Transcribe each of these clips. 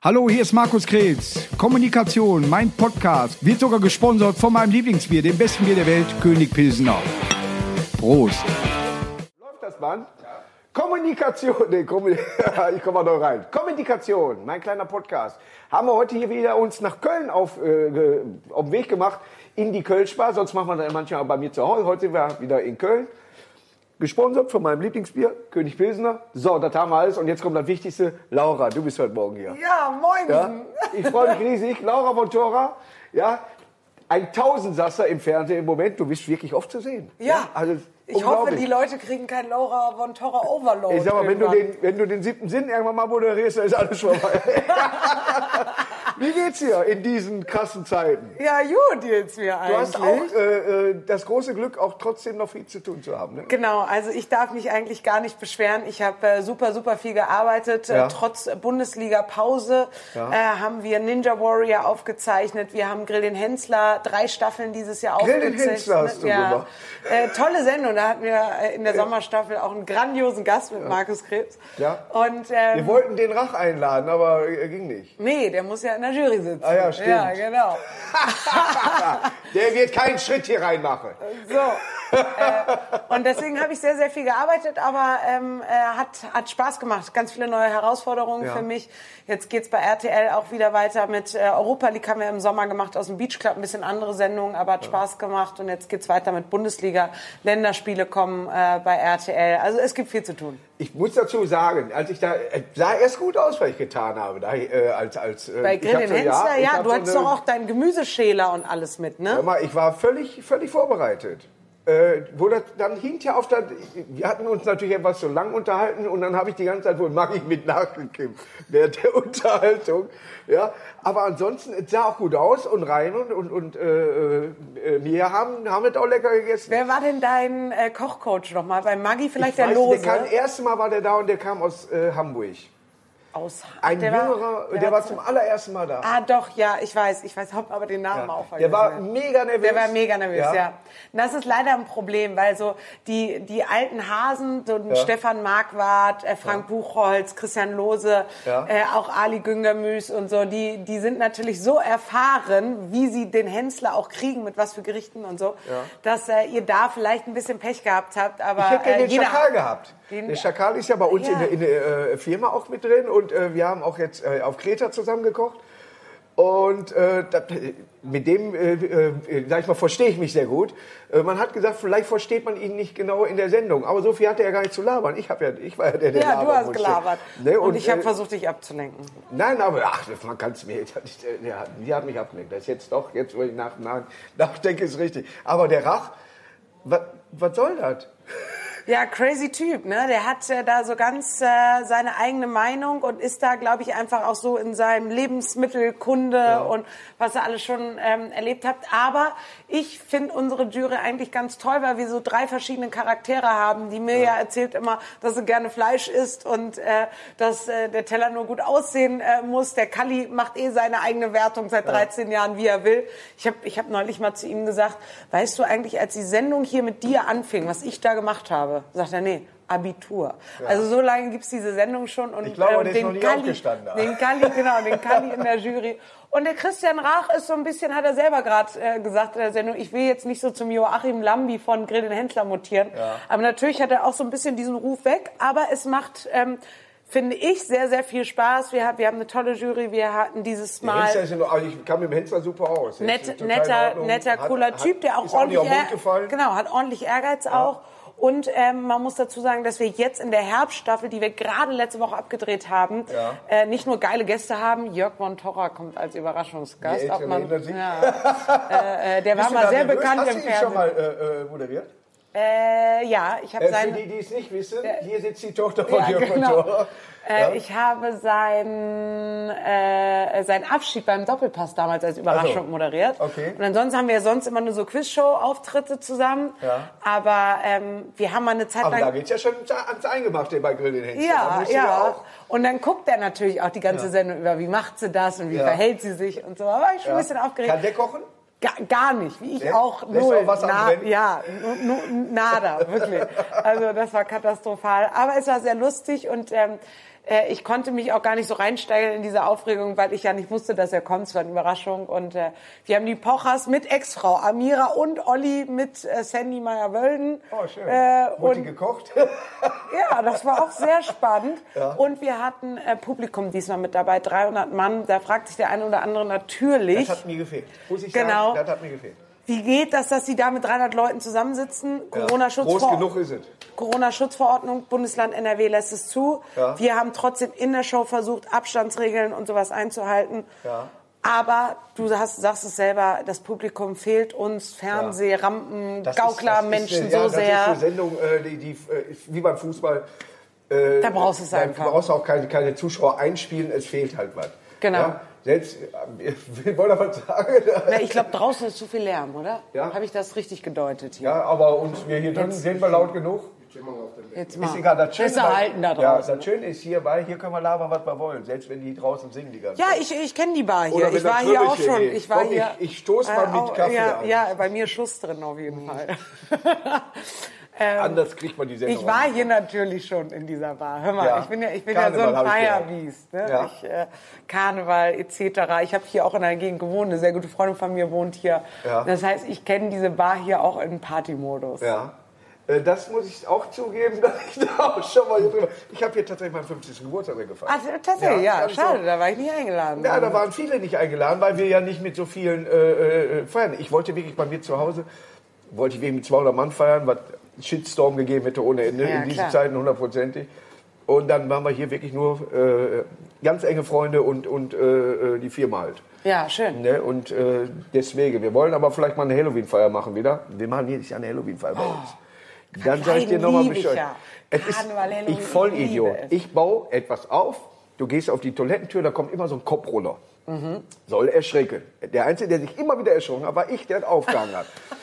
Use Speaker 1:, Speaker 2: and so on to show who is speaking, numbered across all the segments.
Speaker 1: Hallo, hier ist Markus Krebs. Kommunikation, mein Podcast, wird sogar gesponsert von meinem Lieblingsbier, dem besten Bier der Welt, König Pilsener. Prost.
Speaker 2: Läuft das Band? Kommunikation, nee, Kommu ich komme mal noch rein. Kommunikation, mein kleiner Podcast. Haben wir heute hier wieder uns nach Köln auf, äh, auf den Weg gemacht, in die Kölschbar. Sonst machen wir das manchmal bei mir zu Hause. Heute sind wir wieder in Köln. Gesponsert von meinem Lieblingsbier, König Pilsener. So, das haben wir alles. Und jetzt kommt das Wichtigste. Laura, du bist heute Morgen hier.
Speaker 3: Ja, moin.
Speaker 2: Ja? Ich freue mich riesig. Laura von Tora, ja, ein Tausendsasser im Fernsehen im Moment. Du bist wirklich oft zu sehen.
Speaker 3: Ja.
Speaker 2: also
Speaker 3: Ich hoffe, die Leute kriegen kein Laura von Torra Overload.
Speaker 2: Ich sag mal, wenn du, den, wenn du den siebten Sinn irgendwann mal moderierst, dann ist alles vorbei. Wie geht's dir in diesen krassen Zeiten?
Speaker 3: Ja, gut jetzt mir
Speaker 2: Du
Speaker 3: eigentlich.
Speaker 2: hast auch äh, äh, das große Glück, auch trotzdem noch viel zu tun zu haben. Ne?
Speaker 3: Genau, also ich darf mich eigentlich gar nicht beschweren. Ich habe äh, super, super viel gearbeitet.
Speaker 2: Ja.
Speaker 3: Äh, trotz Bundesliga-Pause äh, haben wir Ninja Warrior aufgezeichnet. Wir haben Grill den Hensler, drei Staffeln dieses Jahr
Speaker 2: Grill den
Speaker 3: aufgezeichnet.
Speaker 2: Hensler hast du
Speaker 3: ja.
Speaker 2: gemacht.
Speaker 3: Äh, tolle Sendung. Da hatten wir in der Sommerstaffel auch einen grandiosen Gast mit Markus Krebs.
Speaker 2: Ja.
Speaker 3: Und ähm,
Speaker 2: Wir wollten den Rach einladen, aber äh, ging nicht.
Speaker 3: nee, der muss ja in der Jury sitzen.
Speaker 2: Ah ja, stimmt.
Speaker 3: Ja, genau.
Speaker 2: Der wird keinen Schritt hier reinmachen.
Speaker 3: So. Äh, und deswegen habe ich sehr, sehr viel gearbeitet, aber ähm, äh, hat, hat Spaß gemacht. Ganz viele neue Herausforderungen
Speaker 2: Ja.
Speaker 3: für mich. Jetzt geht's bei RTL auch wieder weiter mit äh, Europa League haben wir im Sommer gemacht aus dem Beach Club, ein bisschen andere Sendungen, aber hat Spaß gemacht. Und jetzt geht's weiter mit Bundesliga. Länderspiele kommen äh, bei RTL. Also es gibt viel zu tun.
Speaker 2: Ich muss dazu sagen, als ich da, äh, sah erst gut aus, was ich getan habe. Da, äh, als, als, äh,
Speaker 3: Bei
Speaker 2: ich
Speaker 3: Grill
Speaker 2: hab
Speaker 3: den
Speaker 2: so-
Speaker 3: Hensler, ja,
Speaker 2: hab
Speaker 3: du
Speaker 2: so
Speaker 3: hattest doch auch deinen Gemüseschäler und alles mit, ne?
Speaker 2: Hör mal, ich war völlig, völlig vorbereitet. Äh, wo das dann hinterher auf der, wir hatten uns natürlich etwas so lang unterhalten und dann habe ich die ganze Zeit wohl Maggi mit nachgekippt während der Unterhaltung. Ja, aber ansonsten, es sah auch gut aus und rein und, und, und äh, äh, wir haben, haben es auch lecker gegessen.
Speaker 3: Wer war denn dein äh, Kochcoach nochmal? Bei Maggi vielleicht
Speaker 2: Ich
Speaker 3: der
Speaker 2: weiß,
Speaker 3: Lose?
Speaker 2: Der kam, erste Mal war der da und der kam aus äh, Hamburg.
Speaker 3: Aus,
Speaker 2: Ein
Speaker 3: der war-
Speaker 2: jüngerer, der,
Speaker 3: der
Speaker 2: war zum allerersten Mal da.
Speaker 3: Ah, doch, ja, ich weiß. Ich weiß, hab aber den Namen auch
Speaker 2: der war
Speaker 3: vergessen.
Speaker 2: mega nervös.
Speaker 3: Der war mega nervös, ja.
Speaker 2: Ja.
Speaker 3: Und das ist leider ein Problem, weil so die, die alten Hasen, so
Speaker 2: Ja.
Speaker 3: Stefan Marquardt, äh, Frank Buchholz, Christian Lose,
Speaker 2: Ja.
Speaker 3: äh, auch Ali Güngermüs und so, die, die sind natürlich so erfahren, wie sie den Hensler auch kriegen, mit was für Gerichten und so, dass äh, ihr da vielleicht ein bisschen Pech gehabt habt. Aber
Speaker 2: Ich hätte gerne
Speaker 3: äh,
Speaker 2: den
Speaker 3: jeder-
Speaker 2: Schakal gehabt.
Speaker 3: Den-
Speaker 2: der Schakal ist ja bei uns
Speaker 3: Ja.
Speaker 2: in der, in der äh, Firma auch mit drin und äh, wir haben auch jetzt äh, auf Kreta zusammen gekocht. Und äh, das, mit dem, äh, äh, sag ich mal, verstehe ich mich sehr gut. Äh, man hat gesagt, vielleicht versteht man ihn nicht genau in der Sendung. Aber so viel hat er ja gar nicht zu labern. Ich, hab ja, ich war ja der, der
Speaker 3: Ja, du hast
Speaker 2: musste.
Speaker 3: gelabert.
Speaker 2: Ne?
Speaker 3: Und, ich habe
Speaker 2: äh,
Speaker 3: versucht, dich abzulenken.
Speaker 2: Nein, aber ach, man kann es mir. ist, äh, Der, hat- mich abgelenkt. Das ist jetzt doch, jetzt wo ich nach, nach, nachdenke, ist richtig. Aber der Rach, was soll das?
Speaker 3: Ja, crazy Typ, ne? Der hat äh, da so ganz äh, seine eigene Meinung und ist da, glaube ich, einfach auch so in seinem Lebensmittelkunde und was er alles schon ähm, erlebt hat. Aber ich finde unsere Jury eigentlich ganz toll, weil wir so drei verschiedene Charaktere haben. Die Mirja erzählt immer, dass sie gerne Fleisch isst und äh, dass äh, der Teller nur gut aussehen äh, muss. Der Kalli macht eh seine eigene Wertung seit 13 Jahren, wie er will. Ich habe ich hab neulich mal zu ihm gesagt, weißt du eigentlich, als die Sendung hier mit dir anfing, was ich da gemacht habe, sagt er, nee, Abitur. Also so lange gibt's diese Sendung schon. Und,
Speaker 2: Ich glaube,
Speaker 3: äh,
Speaker 2: nie aufgestanden.
Speaker 3: Den Kalli, genau, den Kalli in der Jury. Und der Christian Rach ist so ein bisschen, hat er selber gerade äh, gesagt in der Sendung, ich will jetzt nicht so zum Joachim Lambi von Grill den Hensler mutieren. Aber natürlich hat er auch so ein bisschen diesen Ruf weg. Aber es macht... Ähm, Finde ich sehr, sehr viel Spaß. Wir, haben- wir haben eine tolle Jury. Wir hatten dieses Mal
Speaker 2: ja noch, also ich kam mit dem Hensler super aus. In
Speaker 3: netter, netter, cooler
Speaker 2: hat-
Speaker 3: Typ, der auch
Speaker 2: auch
Speaker 3: ordentlich,
Speaker 2: den
Speaker 3: Ehr-
Speaker 2: gefallen.
Speaker 3: genau, hat ordentlich Ehrgeiz auch. Und ähm, man muss dazu sagen, dass wir jetzt in der Herbststaffel, die wir gerade letzte Woche abgedreht haben,
Speaker 2: Ja.
Speaker 3: äh, nicht nur geile Gäste haben. Jörg von Torra kommt als Überraschungsgast.
Speaker 2: Erinnern sich.
Speaker 3: ja, äh, äh, der war mal sehr
Speaker 2: nervös?
Speaker 3: bekannt
Speaker 2: Hast
Speaker 3: im
Speaker 2: du ihn schon
Speaker 3: Fernsehen.
Speaker 2: mal äh, äh, moderiert?
Speaker 3: Äh, ja, ich habe
Speaker 2: Äh, für
Speaker 3: seine.
Speaker 2: die, die es nicht wissen, hier sitzt die Tochter von
Speaker 3: Ja,
Speaker 2: Jörg von
Speaker 3: genau.
Speaker 2: Thor.
Speaker 3: Äh, Ich habe seinen, äh, seinen Abschied beim Doppelpass damals als Überraschung
Speaker 2: so.
Speaker 3: moderiert.
Speaker 2: Okay.
Speaker 3: Und ansonsten haben wir sonst immer nur so Quizshow-Auftritte zusammen.
Speaker 2: Ja.
Speaker 3: Aber ähm, wir haben mal eine Zeit
Speaker 2: Aber da
Speaker 3: lang...
Speaker 2: geht's ja schon ans Eingemachte bei Grill den. Da
Speaker 3: Ja,
Speaker 2: ja
Speaker 3: ja.
Speaker 2: auch.
Speaker 3: Und dann guckt er natürlich auch die ganze Sendung über, wie macht sie das und wie
Speaker 2: Ja.
Speaker 3: verhält sie sich und so. Aber ich bin ein bisschen aufgeregt.
Speaker 2: Kann der kochen?
Speaker 3: Gar, gar nicht, wie ich
Speaker 2: Nee?
Speaker 3: auch null.
Speaker 2: auch anbrennen?
Speaker 3: ja, nada, wirklich. Also das war katastrophal. Aber es war sehr lustig und ähm, äh, ich konnte mich auch gar nicht so reinsteigen in diese Aufregung, weil ich ja nicht wusste, dass er kommt. Es war eine Überraschung. Und äh, wir haben die Pochers mit Ex-Frau Amira und Olli mit äh, Sandy Meyer-Wölden.
Speaker 2: Oh, schön.
Speaker 3: Äh,
Speaker 2: Wurde die
Speaker 3: und
Speaker 2: gekocht?
Speaker 3: ja, das war auch sehr spannend. Und wir hatten äh, Publikum diesmal mit dabei, 300 Mann. Da fragt sich der eine oder andere natürlich,
Speaker 2: Das hat mir gefehlt. Muss ich
Speaker 3: Genau.
Speaker 2: sagen, das hat mir gefehlt.
Speaker 3: Wie geht das, dass sie da mit 300 Leuten zusammensitzen?
Speaker 2: Groß
Speaker 3: Corona-Schutzver
Speaker 2: genug ist es.
Speaker 3: Corona-Schutzverordnung, Bundesland NRW lässt es zu.
Speaker 2: Ja.
Speaker 3: Wir haben trotzdem in der Show versucht, Abstandsregeln und sowas einzuhalten.
Speaker 2: Ja.
Speaker 3: Aber du hast, sagst es selber, das Publikum fehlt uns, Fernseh, Rampen,
Speaker 2: Das
Speaker 3: Gaukler,
Speaker 2: ist,
Speaker 3: Menschen
Speaker 2: ist,
Speaker 3: so sehr.
Speaker 2: Das ist eine Sendung, äh, die, die äh, wie beim Fußball. Äh,
Speaker 3: Da brauchst du es
Speaker 2: da
Speaker 3: einfach.
Speaker 2: brauchst du auch keine, keine Zuschauer einspielen, es fehlt halt was.
Speaker 3: Genau.
Speaker 2: Ja? Selbst, äh, wir wollen aber sagen,
Speaker 3: Na, ich glaube, draußen ist zu viel Lärm, oder?
Speaker 2: Ja.
Speaker 3: Habe ich das richtig gedeutet hier?
Speaker 2: ja, aber uns, wir hier drin sind wir laut genug.
Speaker 3: Jetzt
Speaker 2: Ist
Speaker 3: mal.
Speaker 2: egal, das Schöne,
Speaker 3: Besser halten da
Speaker 2: Ja,
Speaker 3: draußen.
Speaker 2: das Schöne ist hier, weil hier können wir labern, was wir wollen, selbst wenn die draußen singen die ganze
Speaker 3: Ja,
Speaker 2: Zeit.
Speaker 3: ich, ich kenne die Bar hier. Ich war hier auch schon. Ich war
Speaker 2: Komm,
Speaker 3: hier.
Speaker 2: ich- ich stoß mal mit
Speaker 3: auch-
Speaker 2: Kaffee
Speaker 3: ja,
Speaker 2: an.
Speaker 3: Ja, bei mir Schuss drin auf jeden Fall.
Speaker 2: Anders kriegt man die Sendung
Speaker 3: Ich war hier natürlich schon in dieser Bar. Hör mal,
Speaker 2: Ja.
Speaker 3: ich bin ja, ich bin ja so
Speaker 2: Karneval
Speaker 3: ein. Firebeast. Ne?
Speaker 2: Ja.
Speaker 3: Ich, äh, Karneval etc. Ich habe hier auch in der Gegend gewohnt. Eine sehr gute Freundin von mir wohnt hier.
Speaker 2: Ja.
Speaker 3: Das heißt, ich kenne diese Bar hier auch in Partymodus.
Speaker 2: Ja. Äh, Das muss ich auch zugeben, dass ich da auch schon mal drüber. Ich habe hier tatsächlich meinen 50. Geburtstag gefeiert.
Speaker 3: Ach, tatsächlich,
Speaker 2: Ja,
Speaker 3: ja. Schade,
Speaker 2: so.
Speaker 3: da war ich nicht eingeladen.
Speaker 2: Ja, da waren viele nicht eingeladen, weil wir ja nicht mit so vielen äh, äh, feiern. Ich wollte wirklich bei mir zu Hause, wollte ich wirklich mit 200 Mann feiern, was Shitstorm gegeben hätte ohne Ende
Speaker 3: Ja,
Speaker 2: in diesen
Speaker 3: klar.
Speaker 2: Zeiten hundertprozentig. Und dann waren wir hier wirklich nur äh, ganz enge Freunde und, und äh, äh, die Firma halt.
Speaker 3: Ja, schön.
Speaker 2: Ne? Und äh, deswegen, wir wollen aber vielleicht mal eine Halloween-Feier machen wieder. Wir machen jedes Jahr eine Halloween-Feier bei uns. Dann sage ich dir nochmal Bescheid.
Speaker 3: ja.
Speaker 2: Es ist, ich Vollidiot.
Speaker 3: es.
Speaker 2: Ich baue etwas auf, du gehst auf die Toilettentür, da kommt immer so ein Kopfroller.
Speaker 3: Mhm.
Speaker 2: Soll erschrecken. Der Einzige, der sich immer wieder erschrocken hat, war ich, der das aufgehangen hat.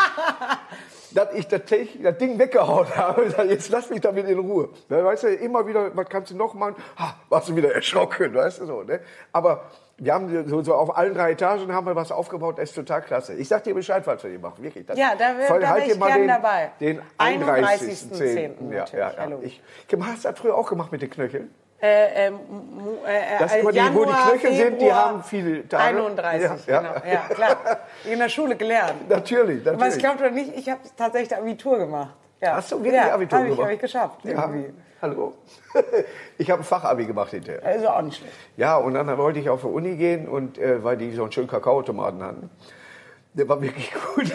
Speaker 2: dass ich das, Te- das Ding weggehauen habe. Jetzt lass mich damit in Ruhe. Weißt du, immer wieder, was kannst du noch machen? Ha, warst du wieder erschrocken, weißt du so. Ne? Aber wir haben so, so auf allen drei Etagen haben wir was aufgebaut, das ist total klasse. Ich sag dir Bescheid, was wir hier machen, wirklich. Das-
Speaker 3: Ja, da wär-
Speaker 2: Voll,
Speaker 3: da
Speaker 2: halt
Speaker 3: ich gern
Speaker 2: den,
Speaker 3: dabei.
Speaker 2: Den
Speaker 3: 31.10.
Speaker 2: 31.10. Ja,
Speaker 3: natürlich,
Speaker 2: ja, ja.
Speaker 3: Halloween.
Speaker 2: Ich, hast du das früher auch gemacht mit den Knöcheln?
Speaker 3: Äh, ähm, mu- äh,
Speaker 2: Das
Speaker 3: äh,
Speaker 2: die, wo die
Speaker 3: Januar,
Speaker 2: Knöchel sind, die
Speaker 3: Februar,
Speaker 2: haben viele Tage.
Speaker 3: 31,
Speaker 2: Ja,
Speaker 3: genau. Ja, klar. In der Schule gelernt.
Speaker 2: Natürlich, natürlich.
Speaker 3: Aber ich glaube doch nicht, ich habe tatsächlich Abitur gemacht. Ja.
Speaker 2: Hast du wirklich
Speaker 3: ja,
Speaker 2: Abitur
Speaker 3: hab ich,
Speaker 2: gemacht?
Speaker 3: Habe ich geschafft.
Speaker 2: ja.
Speaker 3: Irgendwie.
Speaker 2: Hallo. Ich habe ein Fachabi gemacht hinterher.
Speaker 3: Also auch nicht schlecht.
Speaker 2: Ja, und dann wollte ich auf die Uni gehen und äh, weil die so einen schönen Kakaoautomaten hatten. Der war wirklich gut.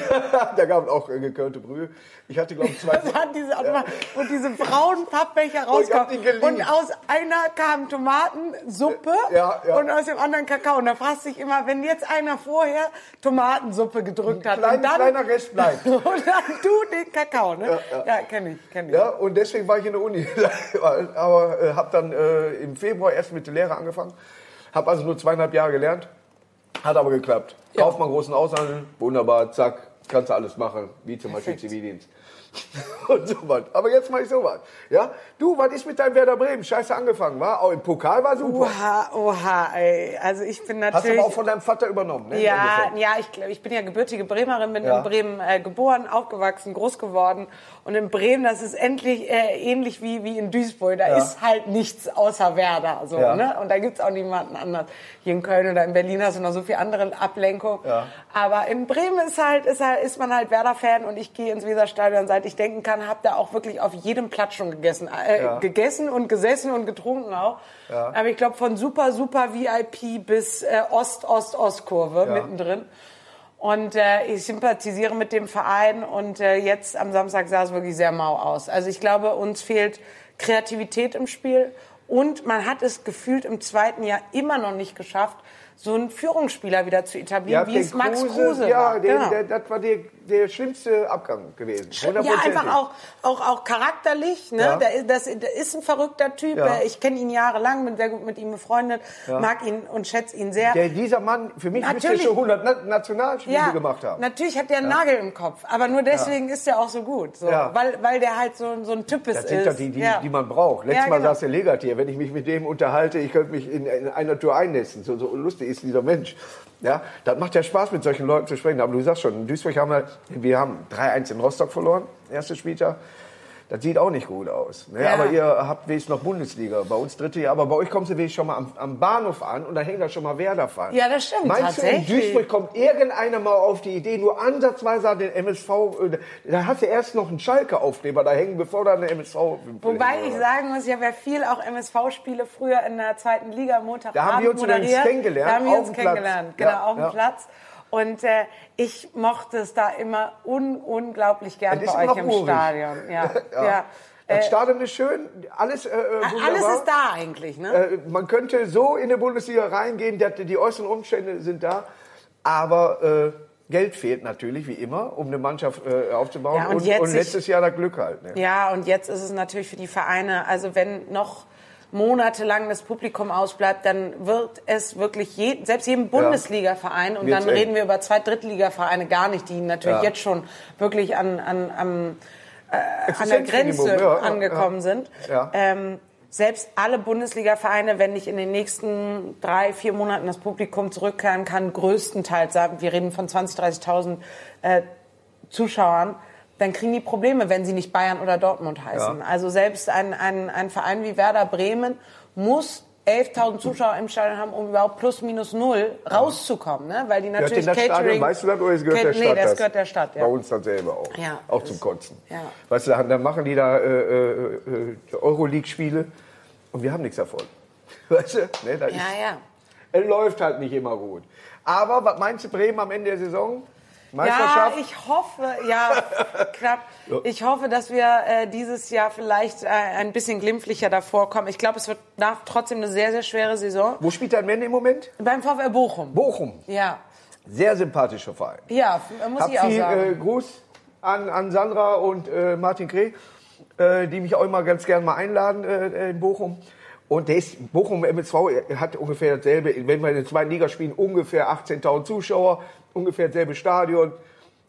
Speaker 2: da gab es auch äh, gekörnte Brühe. Ich hatte, glaube ich, zwei.
Speaker 3: Das hat diese, und diese braunen Pappbecher
Speaker 2: Oh,
Speaker 3: rauskommen. Und aus einer kam Tomatensuppe
Speaker 2: Ja, ja.
Speaker 3: und aus dem anderen Kakao. Und da fragst du dich immer, wenn jetzt einer vorher Tomatensuppe gedrückt hat
Speaker 2: Klein,
Speaker 3: und dann,
Speaker 2: kleiner Rest bleibt.
Speaker 3: und dann du den Kakao, ne?
Speaker 2: Ja,
Speaker 3: Ja, kenne ich, kenne ich.
Speaker 2: Ja, und deswegen war ich in der Uni. Aber äh, habe dann äh, im Februar erst mit der Lehre angefangen. Habe also nur zweieinhalb Jahre gelernt. Hat aber geklappt. Kaufmann, großen Aushandel, wunderbar, zack, kannst du alles machen, wie zum Beispiel
Speaker 3: Perfekt.
Speaker 2: Zivildienst. Und so was. Aber jetzt mache ich sowas. Ja? Du, was ist mit deinem Werder Bremen? Scheiße angefangen, war? Auch im Pokal war super.
Speaker 3: Oha, oha, ey. Also ich bin
Speaker 2: Hast du
Speaker 3: natürlich...
Speaker 2: aber auch von deinem Vater übernommen, ne?
Speaker 3: Ja, ja, ich, ich bin ja gebürtige Bremerin, bin
Speaker 2: Ja.
Speaker 3: in Bremen äh, geboren, aufgewachsen, groß geworden. Und in Bremen, das ist endlich äh, ähnlich wie, wie in Duisburg. Da
Speaker 2: Ja.
Speaker 3: ist halt nichts außer Werder. So,
Speaker 2: Ja.
Speaker 3: ne? Und da gibt's auch niemanden anders. Hier in Köln oder in Berlin hast du noch so viel andere Ablenkung. Aber in Bremen ist halt, ist halt, ist man halt Werder-Fan und ich gehe ins Weserstadion, seit ich denken kann, habe da auch wirklich auf jedem Platz schon gegessen. Äh,
Speaker 2: Ja.
Speaker 3: Gegessen und gesessen und getrunken auch. Aber ich glaube, von super, super VIP bis äh, Ost-Ost-Ost-Kurve
Speaker 2: Ja.
Speaker 3: mittendrin. Und äh, ich sympathisiere mit dem Verein und äh, jetzt am Samstag sah es wirklich sehr mau aus. Also ich glaube, uns fehlt Kreativität im Spiel und man hat es gefühlt im zweiten Jahr immer noch nicht geschafft, so einen Führungsspieler wieder zu etablieren, wie es Max
Speaker 2: Kruse,
Speaker 3: Kruse
Speaker 2: ja,
Speaker 3: war.
Speaker 2: den,
Speaker 3: Genau.
Speaker 2: das war der, der schlimmste Abgang gewesen.
Speaker 3: Ja, einfach auch, auch, auch charakterlich. Ne?
Speaker 2: Ja.
Speaker 3: Ist- das, der ist ein verrückter Typ.
Speaker 2: Ja.
Speaker 3: Ich kenne ihn jahrelang, bin sehr gut mit ihm befreundet, mag ihn und schätze ihn sehr.
Speaker 2: Der, dieser Mann, für mich müsste
Speaker 3: Natürlich.
Speaker 2: schon 100 Na Nationalspiele gemacht haben.
Speaker 3: natürlich hat der einen Nagel im Kopf, aber nur deswegen ist er auch so gut. So.
Speaker 2: Ja.
Speaker 3: Weil, weil der halt so, so ein Typ ist.
Speaker 2: Das sind doch die, die,
Speaker 3: ja.
Speaker 2: die man braucht. Letztes
Speaker 3: Ja,
Speaker 2: Mal
Speaker 3: genau.
Speaker 2: saß der Legatier. Wenn ich mich mit dem unterhalte, ich könnte mich in, in einer Tour einnässen. So, so lustig ist dieser Mensch. Ja, das macht ja Spaß, mit solchen Leuten zu sprechen. Aber du sagst schon, in Duisburg haben wir, wir haben 3-1 in Rostock verloren, erste Spieltag. Das sieht auch nicht gut aus. Ne?
Speaker 3: Ja.
Speaker 2: Aber ihr habt wenigstens noch Bundesliga. Bei uns dritte Jahr. Aber bei euch kommt sie wenigstens schon mal am, am Bahnhof an und da hängt da schon mal Werder-Fan.
Speaker 3: Ja, das stimmt,
Speaker 2: Meinst du, in. Duisburg kommt irgendeiner mal auf die Idee, nur ansatzweise an den MSV, äh, da hast du erst noch einen Schalke-Aufkleber da hängen, bevor da eine MSV...
Speaker 3: Wobei ich sagen muss, ich habe ja viel auch MSV-Spiele früher in der zweiten Liga Montagabend
Speaker 2: Da haben wir uns
Speaker 3: moderiert.
Speaker 2: kennengelernt,
Speaker 3: Da haben wir uns kennengelernt, genau,
Speaker 2: Ja,
Speaker 3: auf dem
Speaker 2: ja.
Speaker 3: Platz. Und äh, ich mochte es da immer un unglaublich gern bei euch im
Speaker 2: urig.
Speaker 3: Stadion. Ja, ja.
Speaker 2: Ja. Das Stadion ist schön, alles äh, wunderbar.
Speaker 3: Alles ist da eigentlich, ne?
Speaker 2: Äh, man könnte so in die Bundesliga reingehen, der, die äußeren Umstände sind da, aber äh, Geld fehlt natürlich, wie immer, um eine Mannschaft äh, aufzubauen.
Speaker 3: Ja, und
Speaker 2: und, und letztes Jahr das Glück halt. Ne?
Speaker 3: Ja, und jetzt ist es natürlich für die Vereine, also wenn noch monatelang das Publikum ausbleibt, dann wird es wirklich, je, selbst jedem Bundesliga-Verein, und
Speaker 2: Wird's
Speaker 3: dann
Speaker 2: eng.
Speaker 3: reden wir über zwei Drittliga-Vereine gar nicht, die natürlich jetzt schon wirklich an, an, am, an der Grenze angekommen sind. Ähm, selbst alle Bundesliga-Vereine, wenn nicht in den nächsten drei, vier Monaten das Publikum zurückkehren kann, größtenteils, sagen, wir reden von 20.000, 30.000 äh, Zuschauern, dann kriegen die Probleme, wenn sie nicht Bayern oder Dortmund heißen.
Speaker 2: Ja.
Speaker 3: Also selbst ein, ein, ein Verein wie Werder Bremen muss 11.000 Zuschauer im Stadion haben, um überhaupt plus minus null rauszukommen, ne? weil die
Speaker 2: Gehört
Speaker 3: natürlich
Speaker 2: das
Speaker 3: Catering...
Speaker 2: Stadion, weißt du das, oder es gehört
Speaker 3: Cat-
Speaker 2: der Stadt?
Speaker 3: Nee, das
Speaker 2: das?
Speaker 3: gehört der Stadt, ja.
Speaker 2: Bei uns dann selber auch.
Speaker 3: Ja.
Speaker 2: Auch zum Kotzen.
Speaker 3: Ja.
Speaker 2: Weißt du, dann, machen die da äh, äh, äh, Euroleague-Spiele und wir haben nichts davon. Weißt du? Ne, das
Speaker 3: Ja, ja.
Speaker 2: Es läuft halt nicht immer gut. Aber was meinst du, Bremen am Ende der Saison?
Speaker 3: Ja,
Speaker 2: Meisterschaft?
Speaker 3: ich hoffe, ja, knapp. Ich hoffe, dass wir äh, dieses Jahr vielleicht äh, ein bisschen glimpflicher davor kommen. Ich glaube, es wird nach, trotzdem eine sehr, sehr schwere Saison.
Speaker 2: Wo spielt dein Mann im Moment?
Speaker 3: Beim VfL Bochum.
Speaker 2: Bochum.
Speaker 3: Ja,
Speaker 2: Sehr sympathischer Verein.
Speaker 3: ja, muss
Speaker 2: Hab
Speaker 3: ich auch
Speaker 2: viel
Speaker 3: sagen.
Speaker 2: äh, Gruß an, an Sandra und äh, Martin Kreh, äh, die mich auch immer ganz gern mal einladen äh, in Bochum. Und der ist, Bochum MSV hat ungefähr dasselbe, wenn wir in der zweiten Liga spielen, ungefähr 18.000 Zuschauer, ungefähr dasselbe Stadion.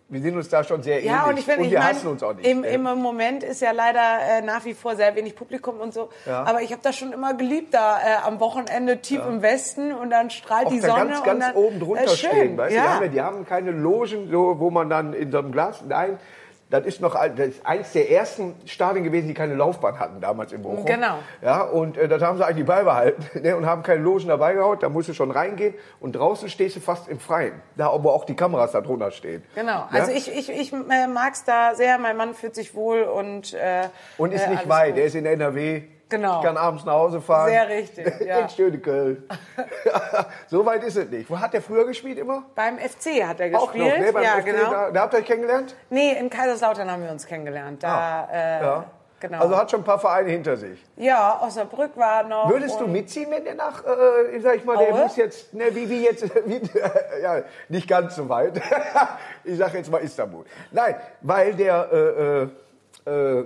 Speaker 2: Wir sind uns da schon sehr
Speaker 3: Ja,
Speaker 2: ähnlich.
Speaker 3: und ich finde, ich
Speaker 2: wir
Speaker 3: mein,
Speaker 2: hassen uns auch nicht.
Speaker 3: Im, im Moment ist ja leider äh, nach wie vor sehr wenig Publikum und so.
Speaker 2: Ja.
Speaker 3: Aber ich habe das schon immer geliebt, da äh, am Wochenende tief im Westen und dann strahlt
Speaker 2: auch
Speaker 3: die Sonne.
Speaker 2: ganz,
Speaker 3: und
Speaker 2: ganz
Speaker 3: dann,
Speaker 2: oben drunter
Speaker 3: äh, schön.
Speaker 2: stehen. Weißt
Speaker 3: ja.
Speaker 2: Die, haben, ja- die haben keine Logen, so, wo man dann in so einem Glas. Nein, das ist noch das ist eins der ersten Stadien gewesen, die keine Laufbahn hatten damals in Bochum.
Speaker 3: Genau.
Speaker 2: Ja, und äh, das haben sie eigentlich beibehalten ne, und haben keine Logen dabei gehabt. Da musst du schon reingehen und draußen stehst du fast im Freien. Da, wo auch die Kameras da drunter stehen.
Speaker 3: Genau,
Speaker 2: Ja?
Speaker 3: also ich, ich, ich äh, mag es da sehr. Mein Mann fühlt sich wohl und. Äh,
Speaker 2: Und ist
Speaker 3: äh,
Speaker 2: nicht weit,
Speaker 3: gut.
Speaker 2: der ist in NRW.
Speaker 3: Genau.
Speaker 2: Ich kann abends nach Hause fahren.
Speaker 3: Sehr richtig, ja.
Speaker 2: in schöne Köln. so weit ist es nicht. Wo hat der früher gespielt immer?
Speaker 3: Beim FC hat er gespielt.
Speaker 2: Auch noch, ne? Beim
Speaker 3: ja,
Speaker 2: FC,
Speaker 3: genau.
Speaker 2: da, da habt ihr euch kennengelernt?
Speaker 3: Nee, in Kaiserslautern haben wir uns kennengelernt. Da, äh,
Speaker 2: Ja.
Speaker 3: genau.
Speaker 2: Also hat schon ein paar Vereine hinter sich.
Speaker 3: ja, Osnabrück war noch.
Speaker 2: Würdest du mitziehen, wenn der nach, äh, sag ich mal, der
Speaker 3: Aue?
Speaker 2: muss jetzt, ne, wie, wie jetzt, wie, ja, nicht ganz so weit. ich sag jetzt mal Istanbul. Nein, weil der, äh, äh, äh,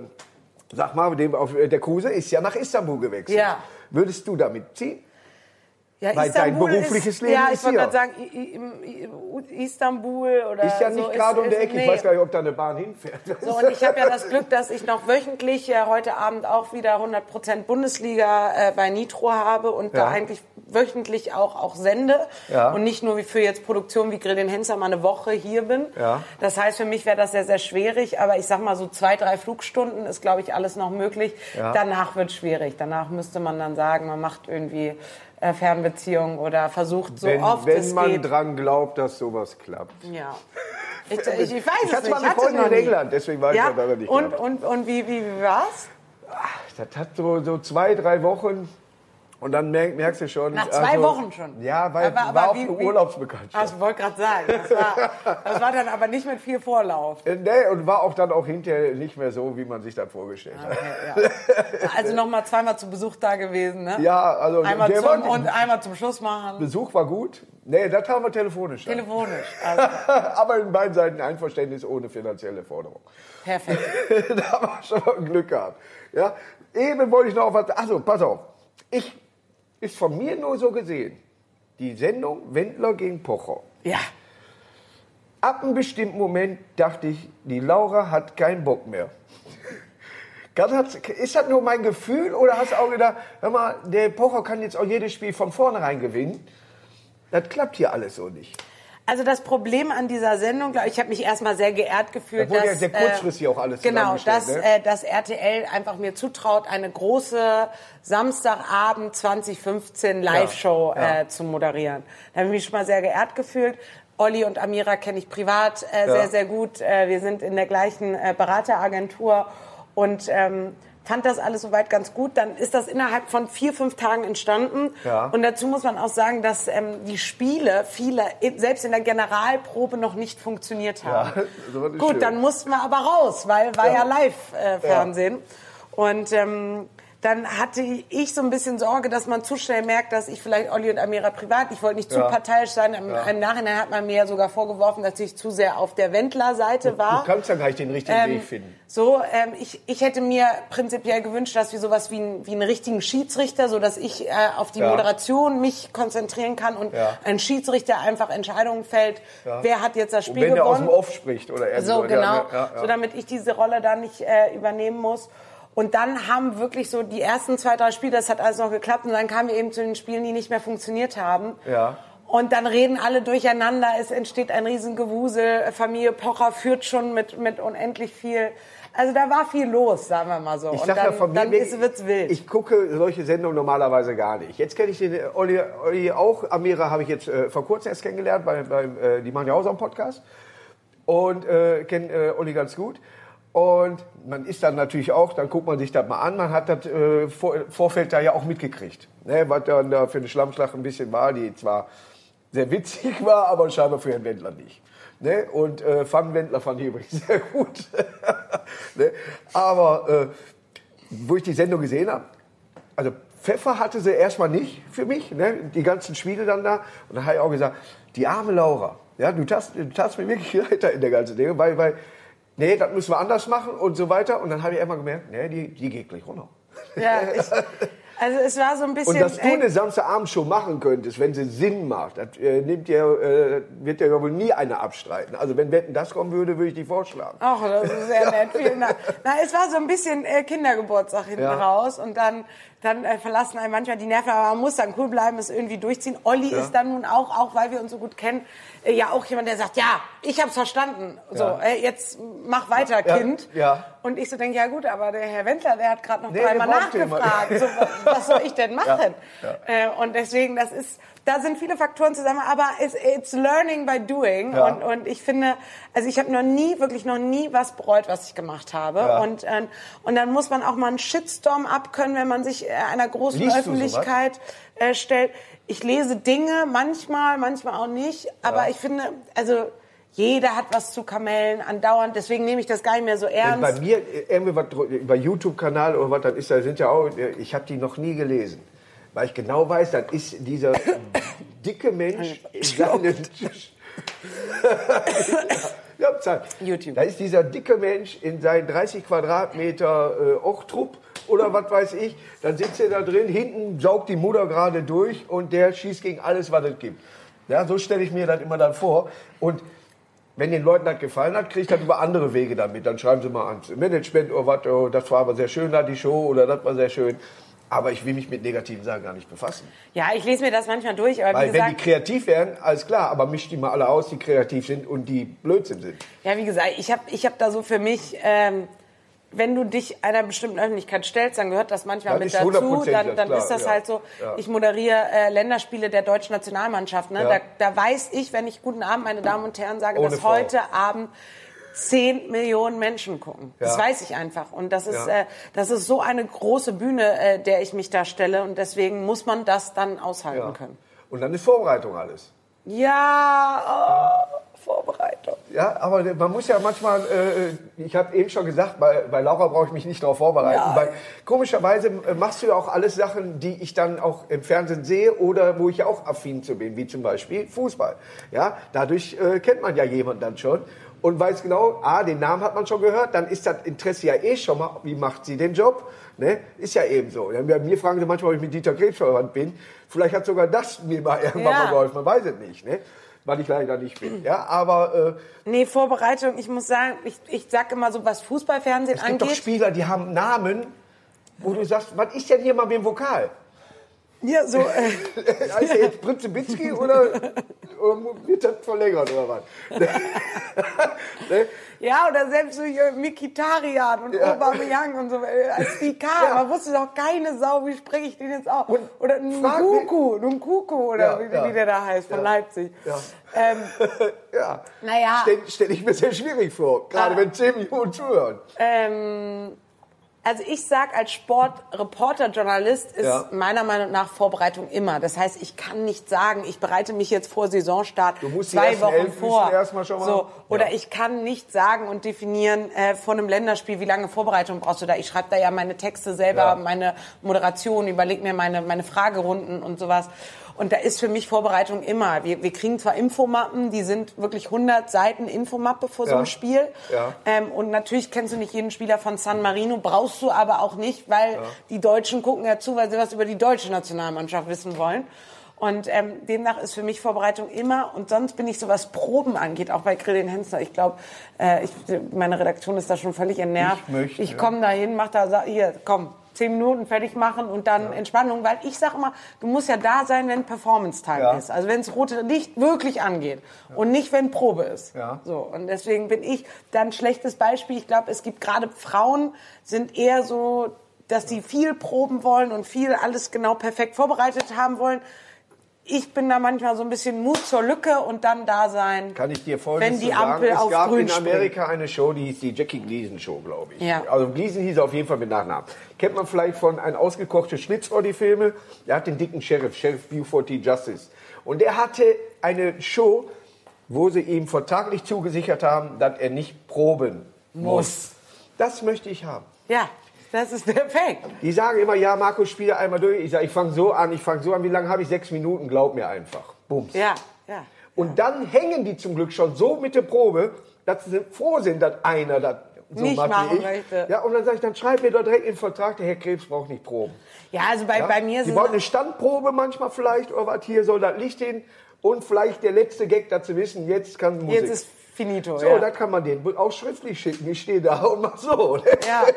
Speaker 2: sag mal, der Kruse ist ja nach Istanbul gewechselt.
Speaker 3: Ja.
Speaker 2: Würdest du da mitziehen?
Speaker 3: Ja,
Speaker 2: weil dein berufliches
Speaker 3: ist,
Speaker 2: Leben
Speaker 3: Ja,
Speaker 2: ist
Speaker 3: ich wollte
Speaker 2: hier.
Speaker 3: gerade sagen, I- I- I- Istanbul oder.
Speaker 2: Ist ja
Speaker 3: so
Speaker 2: nicht gerade um die Ecke.
Speaker 3: nee.
Speaker 2: Ich weiß gar nicht, ob da eine Bahn hinfährt.
Speaker 3: So, und ich habe ja das Glück, dass ich noch wöchentlich äh, heute Abend auch wieder 100% Bundesliga äh, bei Nitro habe und da
Speaker 2: Ja.
Speaker 3: eigentlich wöchentlich auch, auch sende
Speaker 2: Ja.
Speaker 3: und nicht nur wie für jetzt Produktion wie Grill den Henzer mal eine Woche hier bin.
Speaker 2: Ja.
Speaker 3: Das heißt, für mich wäre das sehr, sehr schwierig, aber ich sag mal so zwei, drei Flugstunden ist, glaube ich, alles noch möglich.
Speaker 2: Ja.
Speaker 3: Danach wird schwierig. Danach müsste man dann sagen, man macht irgendwie äh, Fernbeziehungen oder versucht so
Speaker 2: wenn
Speaker 3: oft
Speaker 2: wenn
Speaker 3: es
Speaker 2: man
Speaker 3: geht.
Speaker 2: dran glaubt, dass sowas klappt.
Speaker 3: Ja. Ich, ich, ich weiß
Speaker 2: Ich
Speaker 3: es nicht.
Speaker 2: eine
Speaker 3: hatte
Speaker 2: Freundin in. England, deswegen war ich
Speaker 3: ja?
Speaker 2: da aber nicht
Speaker 3: Und,
Speaker 2: da.
Speaker 3: und, und wie, wie, war's?
Speaker 2: Das hat so, so zwei, drei Wochen und dann merk, merkst du schon.
Speaker 3: Nach zwei
Speaker 2: also,
Speaker 3: Wochen schon?
Speaker 2: Ja, weil
Speaker 3: Aber- aber
Speaker 2: war auch
Speaker 3: wie-
Speaker 2: eine Urlaubsbekanntschaft.
Speaker 3: Also, ich wollte gerade sagen, das war, das war dann aber nicht mit viel Vorlauf.
Speaker 2: Äh, Nee, und war auch dann auch hinterher nicht mehr so, wie man sich das vorgestellt hat.
Speaker 3: Okay, ja. Also nochmal zweimal zu Besuch da gewesen, ne?
Speaker 2: Ja, also
Speaker 3: Einmal zum,
Speaker 2: war-
Speaker 3: und einmal zum Schluss machen.
Speaker 2: Besuch war gut. Nee, das haben wir telefonisch. dann.
Speaker 3: Telefonisch. Also,
Speaker 2: Aber in beiden Seiten Einverständnis ohne finanzielle Forderung.
Speaker 3: perfekt.
Speaker 2: da haben wir schon Glück gehabt. Ja? Eben wollte ich noch auf was. Also, pass auf. Ich, ist von mir nur so gesehen. Die Sendung Wendler gegen Pocher.
Speaker 3: Ja.
Speaker 2: Ab einem bestimmten Moment dachte ich, die Laura hat keinen Bock mehr. Ist das nur mein Gefühl oder hast du auch gedacht, hör mal, der Pocher kann jetzt auch jedes Spiel von vornherein gewinnen? Das klappt hier alles so nicht.
Speaker 3: Also das Problem an dieser Sendung, glaube ich, ich habe mich erstmal sehr geehrt gefühlt,
Speaker 2: Da wurde ja
Speaker 3: dass
Speaker 2: sehr kurzfristig auch alles
Speaker 3: genau, dass,
Speaker 2: ne?
Speaker 3: äh, dass RTL einfach mir zutraut, eine große Samstagabend 2015 Live-Show
Speaker 2: Ja, ja.
Speaker 3: Äh, zu moderieren. Da habe ich mich schon mal sehr geehrt gefühlt. Olli und Amira kenne ich privat äh,
Speaker 2: Ja.
Speaker 3: sehr, sehr gut. Äh, wir sind in der gleichen äh, Berateragentur und ähm, fand das alles soweit ganz gut. Dann ist das innerhalb von vier, fünf Tagen entstanden.
Speaker 2: Ja.
Speaker 3: Und dazu muss man auch sagen, dass ähm, die Spiele, viele, selbst in der Generalprobe noch nicht funktioniert haben.
Speaker 2: Ja, ist
Speaker 3: Gut,
Speaker 2: schön.
Speaker 3: dann mussten wir aber raus, weil war ja, Live-Fernsehen. Und ähm, dann hatte ich so ein bisschen Sorge, dass man zu schnell merkt, dass ich vielleicht Olli und Amira privat, ich wollte nicht zu
Speaker 2: Ja.
Speaker 3: parteiisch sein. Im, Im Nachhinein hat man mir ja sogar vorgeworfen, dass ich zu sehr auf der Wendler-Seite war.
Speaker 2: Du kannst ja gar nicht den richtigen
Speaker 3: Ähm,
Speaker 2: Weg finden.
Speaker 3: So, ähm, ich, ich hätte mir prinzipiell gewünscht, dass wir sowas wie, ein, wie einen richtigen Schiedsrichter, so dass ich äh, auf die
Speaker 2: Ja.
Speaker 3: Moderation mich konzentrieren kann und
Speaker 2: Ja.
Speaker 3: ein Schiedsrichter einfach Entscheidungen fällt, wer hat jetzt das
Speaker 2: Und
Speaker 3: Spiel
Speaker 2: wenn der aus dem
Speaker 3: gewonnen.
Speaker 2: Off spricht oder er
Speaker 3: So,
Speaker 2: ja,
Speaker 3: genau.
Speaker 2: Ja, ja, ja.
Speaker 3: So, damit ich diese Rolle dann nicht äh, übernehmen muss. Und dann haben wirklich so die ersten zwei, drei Spiele, das hat alles noch geklappt. Und dann kamen wir eben zu den Spielen, die nicht mehr funktioniert haben.
Speaker 2: Ja.
Speaker 3: Und dann reden alle durcheinander, es entsteht ein Riesengewusel. Familie Pocher führt schon mit, mit unendlich viel. Also da war viel los, sagen wir mal so.
Speaker 2: Ich
Speaker 3: und dann,
Speaker 2: ja von mir,
Speaker 3: dann ist, wird's wild.
Speaker 2: ich gucke solche Sendungen normalerweise gar nicht. Jetzt kenne ich den äh, Olli, Olli auch. Amira habe ich jetzt äh, vor kurzem erst kennengelernt, bei, beim, äh, die machen ja auch so einen Podcast. Und äh, kenne äh, Olli ganz gut. Und man ist dann natürlich auch, dann guckt man sich das mal an, man hat das äh, vor, Vorfeld da ja auch mitgekriegt. Ne, was dann da für eine Schlammschlacht ein bisschen war, die zwar sehr witzig war, aber scheinbar für Herrn Wendler nicht. Ne? Und äh, Van Wendler fand ich übrigens sehr gut. ne? Aber äh, wo ich die Sendung gesehen habe, also Pfeffer hatte sie erstmal nicht für mich, ne? die ganzen Spiele dann da. Und da habe ich auch gesagt, die arme Laura, ja, du tatst, du mir wirklich leid in der ganzen Dinge, weil, weil, nee, das müssen wir anders machen und so weiter. Und dann habe ich immer gemerkt, nee, die, die geht gleich runter.
Speaker 3: ja, ich, also es war so ein bisschen.
Speaker 2: Und dass du eine Samstagabendshow machen könntest, wenn sie Sinn macht, das äh, nimmt ja, äh, wird ja wohl nie einer abstreiten. Also wenn Wetten das kommen würde, würde ich die vorschlagen.
Speaker 3: Ach, das ist sehr nett. Vielen Dank. Na, es war so ein bisschen äh, Kindergeburtstag hinten
Speaker 2: Ja.
Speaker 3: raus und dann, dann äh, verlassen einen manchmal die Nerven, aber man muss dann cool bleiben, es irgendwie durchziehen. Olli ist dann nun auch, auch weil wir uns so gut kennen, äh, ja auch jemand, der sagt, ja, ich hab's verstanden. So,
Speaker 2: Ja.
Speaker 3: äh, jetzt mach weiter,
Speaker 2: Ja,
Speaker 3: Kind.
Speaker 2: ja.
Speaker 3: Und ich so denke, ja gut, aber der Herr Wendler, der hat gerade noch
Speaker 2: Nee,
Speaker 3: dreimal nachgefragt. So, was soll ich denn machen?
Speaker 2: Ja,
Speaker 3: Äh, und deswegen, das ist, da sind viele Faktoren zusammen, aber it's, it's learning by doing.
Speaker 2: Ja.
Speaker 3: Und, und ich finde, also ich habe noch nie, wirklich noch nie was bereut, was ich gemacht habe.
Speaker 2: Ja.
Speaker 3: Und, ähm, und dann muss man auch mal einen Shitstorm abkönnen, wenn man sich äh, einer großen
Speaker 2: Liest
Speaker 3: Öffentlichkeit äh, stellt. Ich lese Dinge, manchmal, manchmal auch nicht. Aber ich finde, also jeder hat was zu Kamellen, andauernd. Deswegen nehme ich das gar nicht mehr so
Speaker 2: Wenn
Speaker 3: ernst.
Speaker 2: bei mir irgendwie was über YouTube-Kanal oder was dann ist, da sind ja auch, ich habe die noch nie gelesen. Weil ich genau weiß, dann ist dieser dicke Mensch ja, Zeit.
Speaker 3: YouTube.
Speaker 2: Da ist dieser dicke Mensch in seinen 30 Quadratmeter äh, Ochtrupp oder was weiß ich. Dann sitzt er da drin, hinten saugt die Mutter gerade durch und der schießt gegen alles, was es gibt. Ja, so stelle ich mir das immer dann vor. Und wenn den Leuten das gefallen hat, kriege ich das über andere Wege damit. Dann schreiben sie mal ans Management oder was, oh, das war aber sehr schön, da die Show oder das war sehr schön. Aber ich will mich mit negativen Sachen gar nicht befassen.
Speaker 3: ja, ich lese mir das manchmal durch, aber
Speaker 2: Weil
Speaker 3: wie
Speaker 2: wenn die
Speaker 3: gesagt,
Speaker 2: kreativ wären, alles klar, aber misch die mal alle aus, die kreativ sind und die Blödsinn sind.
Speaker 3: Ja, wie gesagt, ich habe ich hab da so für mich, ähm, wenn du dich einer bestimmten Öffentlichkeit stellst, dann gehört das manchmal
Speaker 2: Das
Speaker 3: mit dazu. Dann,
Speaker 2: das
Speaker 3: dann ist das
Speaker 2: ja.
Speaker 3: halt so.
Speaker 2: Ja.
Speaker 3: Ich moderiere äh, Länderspiele der deutschen Nationalmannschaft. Ne?
Speaker 2: Ja.
Speaker 3: Da, da weiß ich, wenn ich guten Abend, meine Damen und Herren, sage,
Speaker 2: Ohne
Speaker 3: dass
Speaker 2: Frau.
Speaker 3: heute Abend 10 Millionen Menschen gucken. Das
Speaker 2: Ja.
Speaker 3: weiß ich einfach. Und das ist,
Speaker 2: Ja.
Speaker 3: äh, das ist so eine große Bühne, äh, der ich mich da stelle. Und deswegen muss man das dann aushalten
Speaker 2: Ja.
Speaker 3: können.
Speaker 2: Und dann ist Vorbereitung alles.
Speaker 3: Ja, oh, Vorbereitung.
Speaker 2: Ja, aber man muss ja manchmal, äh, ich habe eben schon gesagt, bei, bei Laura brauche ich mich nicht darauf vorbereiten,
Speaker 3: Ja.
Speaker 2: weil komischerweise äh, machst du ja auch alles Sachen, die ich dann auch im Fernsehen sehe oder wo ich ja auch affin zu bin, wie zum Beispiel Fußball. Ja, dadurch äh, kennt man ja jemanden dann schon und weiß genau, ah, den Namen hat man schon gehört, dann ist das Interesse ja eh schon mal, wie macht sie den Job? Ne? Ist ja eben so. Ja, Mir mir fragen sie manchmal, ob ich mit Dieter Krebs verwandt bin. Vielleicht hat sogar das mir mal irgendwann
Speaker 3: Ja.
Speaker 2: mal geholfen, man weiß es nicht. Ne? Weil ich leider nicht bin. Ja, aber äh,
Speaker 3: Nee, Vorbereitung, ich muss sagen, ich, ich sag immer so, was Fußballfernsehen
Speaker 2: Es gibt doch
Speaker 3: angeht.
Speaker 2: Spieler, die haben Namen, wo du sagst, was ist denn hier mal mit dem Vokal?
Speaker 3: Ja, so. Äh,
Speaker 2: heißt er jetzt Prinzebitzki oder, oder wird das verlängert oder was? ne?
Speaker 3: ja, oder selbst so hier Mikitarian und
Speaker 2: Ja.
Speaker 3: Aubameyang und so. äh, Als die kamen,
Speaker 2: Ja.
Speaker 3: man wusste doch keine Sau, wie spreche ich den jetzt?
Speaker 2: Und
Speaker 3: oder
Speaker 2: frag
Speaker 3: Nkunku, Nkunku oder
Speaker 2: Ja,
Speaker 3: wie,
Speaker 2: ja.
Speaker 3: wie der da heißt, von. Leipzig.
Speaker 2: Ja.
Speaker 3: Ähm,
Speaker 2: Ja.
Speaker 3: Naja.
Speaker 2: Stelle stell ich mir sehr schwierig vor, gerade
Speaker 3: Ah.
Speaker 2: wenn zehn Millionen zuhören.
Speaker 3: Ähm, also ich sag als Sportreporter, Journalist ist
Speaker 2: Ja.
Speaker 3: meiner Meinung nach Vorbereitung immer. Das heißt, ich kann nicht sagen, ich bereite mich jetzt vor Saisonstart
Speaker 2: Du musst die
Speaker 3: zwei Wochen vor. so, oder
Speaker 2: Ja.
Speaker 3: ich kann nicht sagen und definieren äh, vor einem Länderspiel, wie lange Vorbereitung brauchst du da. Ich schreibe da ja meine Texte selber,
Speaker 2: Ja.
Speaker 3: meine Moderation, überleg mir meine, meine Fragerunden und sowas. Und da ist für mich Vorbereitung immer. Wir, wir kriegen zwar Infomappen, die sind wirklich 100 Seiten Infomappe vor so
Speaker 2: Ja.
Speaker 3: einem Spiel.
Speaker 2: Ja.
Speaker 3: Ähm, und natürlich kennst du nicht jeden Spieler von San Marino, brauchst du aber auch nicht, weil die Deutschen gucken ja zu, weil sie was über die deutsche Nationalmannschaft wissen wollen. Und ähm, demnach ist für mich Vorbereitung immer. Und sonst bin ich so, was Proben angeht, auch bei Grillin Hensler. Ich glaube, äh, ich, meine Redaktion ist da schon völlig entnervt.
Speaker 2: Ich möchte,
Speaker 3: ich
Speaker 2: ja.
Speaker 3: komme da hin, mach da, hier, komm, zehn Minuten fertig machen und dann Entspannung. Weil ich sage immer, du musst ja da sein, wenn Performance-Time
Speaker 2: Ja.
Speaker 3: ist. Also wenn das rote Licht wirklich angeht und nicht, wenn Probe ist.
Speaker 2: Ja.
Speaker 3: So, und deswegen bin ich da ein schlechtes Beispiel. Ich glaube, es gibt gerade Frauen, sind eher so, dass die viel proben wollen und viel alles genau perfekt vorbereitet haben wollen. Ich bin da manchmal so ein bisschen Mut zur Lücke und dann da sein.
Speaker 2: Kann ich dir folgendes
Speaker 3: Wenn die
Speaker 2: zu sagen.
Speaker 3: Ampel
Speaker 2: es
Speaker 3: auf
Speaker 2: gab
Speaker 3: grün
Speaker 2: in Amerika eine Show, die hieß die Jackie Gleason Show, glaube ich.
Speaker 3: Ja.
Speaker 2: Also Gleason hieß er auf jeden Fall mit Nachnamen. Kennt man vielleicht von ein ausgekochte Schlitzohr, die Filme. Der hat den dicken Sheriff, Sheriff Buford T. Justice. Und der hatte eine Show, wo sie ihm vertraglich zugesichert haben, dass er nicht proben muss. Das möchte ich haben.
Speaker 3: Ja, das ist perfekt.
Speaker 2: Die sagen immer, ja, Markus, spiele einmal durch. Ich sage, ich fange so an, ich fange so an. Wie lange habe ich? Sechs Minuten, glaub mir einfach. Bums.
Speaker 3: Ja, ja.
Speaker 2: Und dann hängen die zum Glück schon so mit der Probe, dass sie froh sind, dass einer das so
Speaker 3: Nicht machen möchte.
Speaker 2: Ja, und dann sage ich, dann schreib mir doch direkt in den Vertrag, der Herr Krebs braucht nicht Proben.
Speaker 3: Ja, also bei,
Speaker 2: Ja?
Speaker 3: bei mir
Speaker 2: Sie
Speaker 3: sind
Speaker 2: brauchen eine Standprobe manchmal vielleicht, oder was, hier soll das Licht hin. Und vielleicht der letzte Gag, dass sie wissen, jetzt kann Musik.
Speaker 3: jetzt ist finito.
Speaker 2: so,
Speaker 3: ja.
Speaker 2: da kann man den auch schriftlich schicken. Ich stehe da und mach so.
Speaker 3: Ja.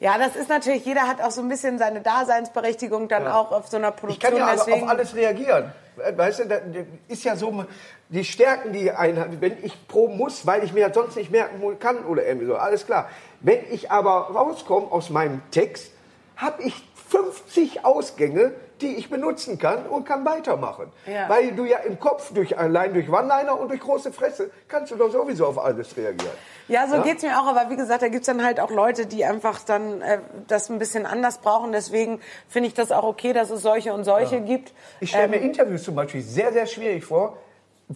Speaker 3: ja, das ist natürlich, jeder hat auch so ein bisschen seine Daseinsberechtigung dann auch auf so einer
Speaker 2: Ich
Speaker 3: Produktion.
Speaker 2: kann ja
Speaker 3: deswegen,
Speaker 2: auf alles reagieren. Weißt du, das ist ja so, die Stärken, die einen hat, wenn ich proben muss, weil ich mir das sonst nicht merken kann oder irgendwie so, alles klar. Wenn ich aber rauskomme aus meinem Text, habe ich 50 Ausgänge, die ich benutzen kann und kann weitermachen.
Speaker 3: Ja.
Speaker 2: Weil du ja im Kopf, durch, allein durch One-Liner und durch große Fresse, kannst du doch sowieso auf alles reagieren.
Speaker 3: Ja, so
Speaker 2: Ja?
Speaker 3: geht's mir auch, aber wie gesagt, da gibt's dann halt auch Leute, die einfach dann äh, das ein bisschen anders brauchen. Deswegen finde ich das auch okay, dass es solche und solche gibt.
Speaker 2: Ich stelle
Speaker 3: Ähm,
Speaker 2: mir Interviews zum Beispiel sehr, sehr schwierig vor.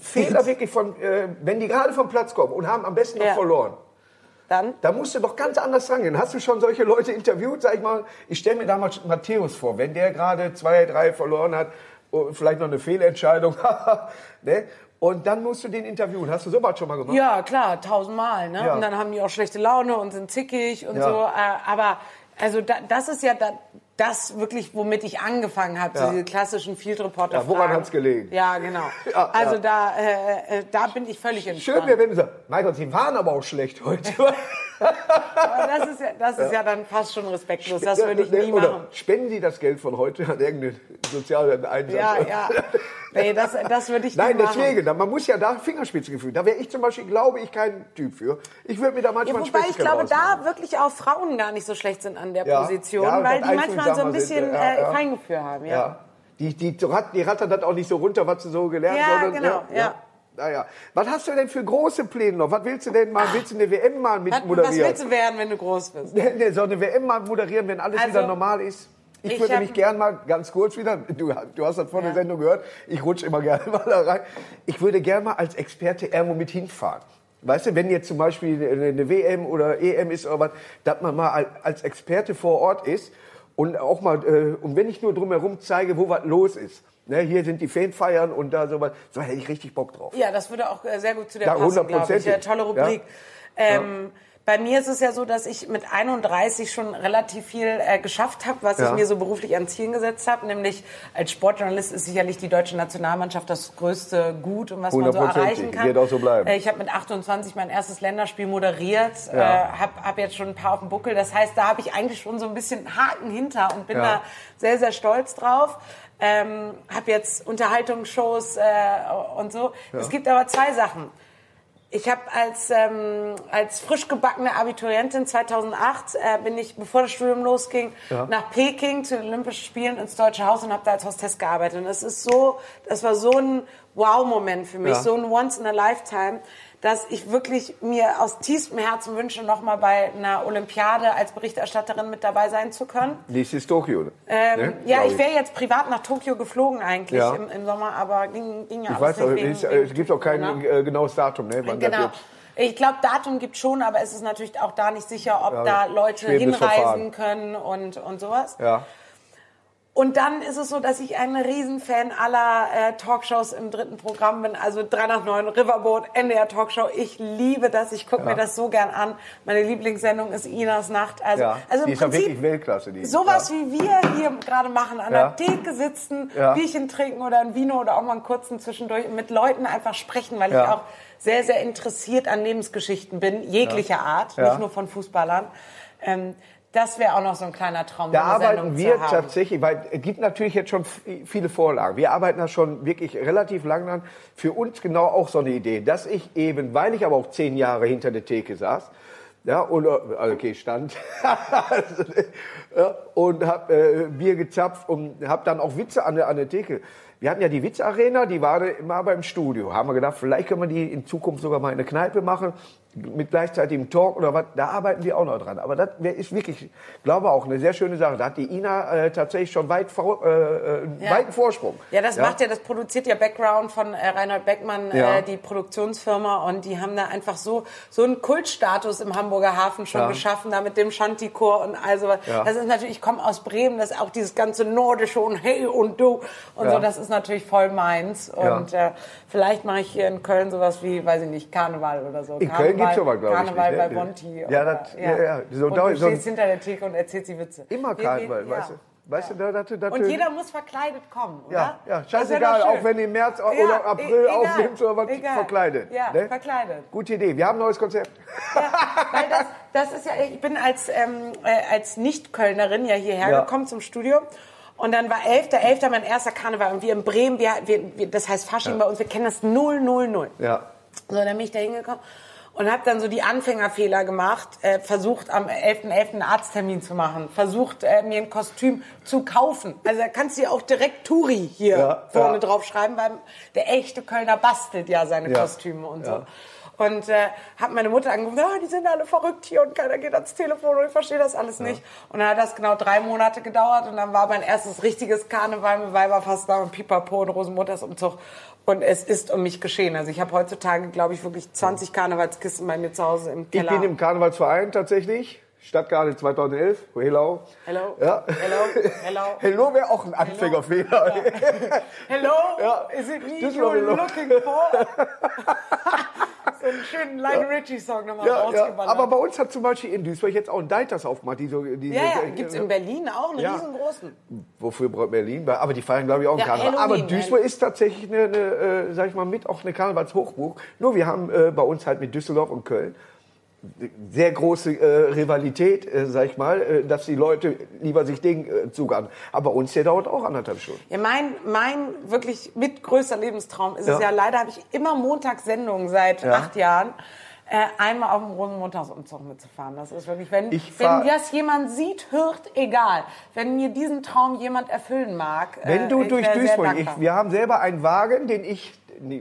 Speaker 2: Fehler wirklich von, äh, wenn die gerade vom Platz kommen und haben am besten noch
Speaker 3: Ja.
Speaker 2: verloren.
Speaker 3: Dann?
Speaker 2: Da musst du doch ganz anders rangehen. Hast du schon solche Leute interviewt? Sag ich mal, ich stelle mir damals Matthäus vor, wenn der gerade zwei, drei verloren hat, und vielleicht noch eine Fehlentscheidung, ne? Und dann musst du den interviewen. Hast du sowas schon mal gemacht?
Speaker 3: Ja, klar, tausendmal. Ne?
Speaker 2: Ja.
Speaker 3: Und dann haben die auch schlechte Laune und sind zickig und
Speaker 2: Ja.
Speaker 3: so. Äh, aber also da, das ist ja da, das wirklich, womit ich angefangen habe,
Speaker 2: Ja.
Speaker 3: so diese klassischen Field Reporter.
Speaker 2: Ja, woran hat's gelegen?
Speaker 3: Ja, genau.
Speaker 2: Ja,
Speaker 3: also
Speaker 2: ja.
Speaker 3: da, äh, äh, da bin ich völlig entspannt.
Speaker 2: Schön wäre, wenn du sagst, Gott, sie waren aber auch schlecht heute.
Speaker 3: Aber das ist ja, das ist ja. dann fast schon respektlos. Das würde ich
Speaker 2: Ja,
Speaker 3: nie
Speaker 2: Oder
Speaker 3: machen.
Speaker 2: spenden Sie das Geld von heute an irgendeinen sozialen Einsatz?
Speaker 3: Ja, ja. Nee, das, das würde ich
Speaker 2: Nein,
Speaker 3: nie machen.
Speaker 2: deswegen, da- man muss ja da Fingerspitzengefühl. Da wäre ich zum Beispiel, glaube ich, kein Typ für. Ich würde mir da
Speaker 3: Ja,
Speaker 2: manchmal ein
Speaker 3: wobei ich glaube,
Speaker 2: rausmachen.
Speaker 3: da wirklich auch Frauen gar nicht so schlecht sind an der
Speaker 2: Ja.
Speaker 3: Position,
Speaker 2: Ja,
Speaker 3: weil die manchmal so ein bisschen
Speaker 2: sind, ja,
Speaker 3: äh,
Speaker 2: ja.
Speaker 3: Feingefühl haben. Ja.
Speaker 2: Ja. Die, die, die rattern das auch nicht so runter, was sie so gelernt
Speaker 3: Ja,
Speaker 2: haben.
Speaker 3: genau, ja.
Speaker 2: Naja. Was hast du denn für große Pläne noch? Was willst du denn mal? Willst du eine WM mal mit
Speaker 3: Was, was
Speaker 2: moderieren?
Speaker 3: willst du werden, wenn du groß bist?
Speaker 2: Ne, so eine WM mal moderieren, wenn alles
Speaker 3: Also,
Speaker 2: wieder normal ist? Ich,
Speaker 3: ich
Speaker 2: würde mich gern mal, ganz kurz wieder, du, du hast das vor der
Speaker 3: Ja.
Speaker 2: Sendung gehört, ich rutsche immer gerne mal da rein. Ich würde gern mal als Experte irgendwo mit hinfahren. Weißt du, wenn jetzt zum Beispiel eine WM oder EM ist oder was, dass man mal al- als Experte vor Ort ist und auch mal, äh, und wenn ich nur drumherum zeige, wo was los ist. Ne, hier sind die Fanfeiern und da sowas, so hätte ich richtig Bock drauf.
Speaker 3: Ja, das würde auch äh, sehr gut zu der
Speaker 2: Ja,
Speaker 3: passen, glaube ich.
Speaker 2: 100%.
Speaker 3: Ja, tolle Rubrik.
Speaker 2: Ja.
Speaker 3: Ähm, Bei mir ist es ja so, dass ich mit 31 schon relativ viel äh, geschafft habe, was
Speaker 2: Ja.
Speaker 3: ich mir so beruflich an Zielen gesetzt habe. Nämlich als Sportjournalist ist sicherlich die deutsche Nationalmannschaft das größte Gut und was man so erreichen kann.
Speaker 2: Wird auch so bleiben.
Speaker 3: Äh, ich habe mit 28 mein erstes Länderspiel moderiert,
Speaker 2: Ja.
Speaker 3: äh, habe hab jetzt schon ein paar auf dem Buckel. Das heißt, da habe ich eigentlich schon so ein bisschen Haken hinter und bin
Speaker 2: Ja.
Speaker 3: da sehr, sehr stolz drauf. Ähm, habe jetzt Unterhaltungsshows äh, und so. Es gibt aber zwei Sachen. Ich habe als, ähm, als frisch gebackene Abiturientin 2008 äh, bin ich, bevor das Studium losging, nach Peking zu den Olympischen Spielen ins Deutsche Haus und habe da als Hostess gearbeitet. Und es ist so, das war so ein Wow-Moment für mich,
Speaker 2: Ja.
Speaker 3: so ein Once in a Lifetime, dass ich wirklich mir aus tiefstem Herzen wünsche, noch mal bei einer Olympiade als Berichterstatterin mit dabei sein zu können.
Speaker 2: Nächstes Tokio.
Speaker 3: Ähm,
Speaker 2: ne?
Speaker 3: ja, ich wäre jetzt privat nach Tokio geflogen eigentlich
Speaker 2: Ja.
Speaker 3: im, im Sommer, aber ging, ging ja
Speaker 2: Ich weiß,
Speaker 3: nicht wegen-
Speaker 2: es, es gibt auch kein äh, genaues Datum, ne? wann
Speaker 3: Genau. Ich glaube, Datum gibt schon, aber es ist natürlich auch da nicht sicher, ob
Speaker 2: Ja,
Speaker 3: da Leute hinreisen können und, und sowas.
Speaker 2: Ja.
Speaker 3: Und dann ist es so, dass ich ein Riesenfan aller äh, Talkshows im dritten Programm bin. Also 3 nach 9, Riverboat, NDR Talkshow. Ich liebe das. Ich gucke mir das so gern an. Meine Lieblingssendung ist Inas Nacht. Also,
Speaker 2: Ja,
Speaker 3: also
Speaker 2: die
Speaker 3: im
Speaker 2: ist ja
Speaker 3: Prinzip
Speaker 2: wirklich Weltklasse. Die.
Speaker 3: sowas
Speaker 2: ja.
Speaker 3: wie wir hier gerade machen. An
Speaker 2: Ja.
Speaker 3: der Theke sitzen,
Speaker 2: Ja.
Speaker 3: Bierchen trinken oder ein Vino oder auch mal einen kurzen zwischendurch. Mit Leuten einfach sprechen, weil ich
Speaker 2: Ja.
Speaker 3: auch sehr, sehr interessiert an Lebensgeschichten bin. Jeglicher Art.
Speaker 2: Ja.
Speaker 3: Nicht nur von Fußballern. Ähm, das wäre auch noch so ein kleiner Traum.
Speaker 2: Da arbeiten wir tatsächlich, weil es gibt natürlich jetzt schon viele Vorlagen. Wir arbeiten da schon wirklich relativ lang dran. Für uns genau auch so eine Idee, dass ich eben, weil ich aber auch zehn Jahre hinter der Theke saß, ja, und, äh, also okay, stand, und hab äh, Bier gezapft und hab dann auch Witze an der, an der Theke. Wir hatten ja die Witzarena, die war immer beim Studio. Haben wir gedacht, vielleicht können wir die in Zukunft sogar mal in eine Kneipe machen, mit gleichzeitigem Talk oder was. Da arbeiten wir auch noch dran. Aber das ist wirklich, glaube auch eine sehr schöne Sache. Da hat die Ina äh, tatsächlich schon weit vor, äh, äh, einen
Speaker 3: Ja.
Speaker 2: weiten Vorsprung.
Speaker 3: Ja, das macht ja, das produziert ja Background von äh, Reinhold Beckmann,
Speaker 2: Ja.
Speaker 3: äh, die Produktionsfirma, und die haben da einfach so so einen Kultstatus im Hamburger Hafen schon
Speaker 2: Ja.
Speaker 3: geschaffen, da mit dem Shanty-Chor und also
Speaker 2: Ja.
Speaker 3: das ist natürlich, ich komme aus Bremen, das ist auch dieses ganze Nordische und Hey und Du und
Speaker 2: Ja.
Speaker 3: so, das ist natürlich voll meins
Speaker 2: Ja.
Speaker 3: und äh, vielleicht mache ich hier in Köln sowas wie, weiß ich nicht, Karneval oder so.
Speaker 2: In
Speaker 3: Karneval,
Speaker 2: Köln gibt's sowas, glaub ich,
Speaker 3: Karneval
Speaker 2: nicht,
Speaker 3: bei
Speaker 2: ne?
Speaker 3: Bonti.
Speaker 2: Ja,
Speaker 3: oder,
Speaker 2: das- ja, ja, so
Speaker 3: und du
Speaker 2: so
Speaker 3: stehst hinter der Theke und erzählst die Witze.
Speaker 2: Immer Karneval,
Speaker 3: ja.
Speaker 2: weißt du? Weißt du, da, da, da,
Speaker 3: Und jeder muss verkleidet kommen, oder?
Speaker 2: Ja, ja, scheißegal, auch wenn ihr im März
Speaker 3: Ja,
Speaker 2: oder April
Speaker 3: e- egal,
Speaker 2: aufnimmt oder was,
Speaker 3: egal.
Speaker 2: verkleidet.
Speaker 3: Ja,
Speaker 2: ne?
Speaker 3: verkleidet.
Speaker 2: Gute Idee. Wir haben ein neues Konzept.
Speaker 3: Ja, weil das, das ist ja, ich bin als, ähm, äh, als Nicht-Kölnerin ja hierher
Speaker 2: Ja.
Speaker 3: gekommen zum Studio. Und dann war 11.11. mein erster Karneval. Und wir in Bremen, wir, wir, das heißt Fasching bei uns, wir kennen das 000.
Speaker 2: Ja.
Speaker 3: So, dann bin ich da hingekommen und habe dann so die Anfängerfehler gemacht, äh, versucht am 11.11. einen Arzttermin zu machen, versucht äh, mir ein Kostüm zu kaufen. Also da kannst du ja auch direkt Turi hier
Speaker 2: Ja,
Speaker 3: vorne
Speaker 2: ja.
Speaker 3: drauf schreiben, weil der echte Kölner bastelt ja seine
Speaker 2: Ja,
Speaker 3: Kostüme und so. Und äh, habe meine Mutter angerufen, ah, die sind alle verrückt hier und keiner geht ans Telefon und ich verstehe das alles nicht. Und dann hat das genau drei Monate gedauert und dann war mein erstes richtiges Karneval mit Weiberfastnacht und Pipapo und Rosenmutters Umzug. Und es ist um mich geschehen. Also ich habe heutzutage, glaube ich, wirklich 20 Karnevalskisten bei mir zu Hause im
Speaker 2: Ich
Speaker 3: Keller.
Speaker 2: bin im Karnevalsverein tatsächlich. Stadtgarde 2011. Hello.
Speaker 3: Hello.
Speaker 2: Ja.
Speaker 3: Hello. Hello.
Speaker 2: Hello wäre auch ein Anfängerfehler.
Speaker 3: Hello,
Speaker 2: Ja.
Speaker 3: is it me you're looking for? so einen schönen Lionel Richie-Song nochmal
Speaker 2: Ja,
Speaker 3: rausgeballert.
Speaker 2: Aber bei uns hat zum Beispiel in Duisburg jetzt auch ein Deiters aufgemacht. Die so, die,
Speaker 3: ja, ja,
Speaker 2: die-
Speaker 3: gibt's in Berlin auch einen riesengroßen.
Speaker 2: Wofür braucht Berlin? Aber die feiern, glaube ich, auch einen Karneval. Aber Duisburg ist tatsächlich eine, eine äh, sag ich mal, mit auch eine Karnevalshochburg. Nur wir haben äh, bei uns halt mit Düsseldorf und Köln sehr große äh, Rivalität, äh, sag ich mal, äh, dass die Leute lieber sich Ding äh, zugaben. Aber bei uns der dauert auch anderthalb Stunden.
Speaker 3: Ja, mein, mein wirklich mitgrößter Lebenstraum ist es
Speaker 2: Ja.
Speaker 3: ja, leider habe ich immer Montagssendungen seit
Speaker 2: Ja.
Speaker 3: acht Jahren. Äh, einmal auf dem Rosenmontagsumzug mitzufahren. Das ist wirklich, wenn,
Speaker 2: fahr-
Speaker 3: wenn das jemand sieht, hört, egal. Wenn mir diesen Traum jemand erfüllen mag,
Speaker 2: Wenn
Speaker 3: äh,
Speaker 2: du
Speaker 3: ich
Speaker 2: durch Duisburg, ich, wir haben selber einen Wagen, den ich,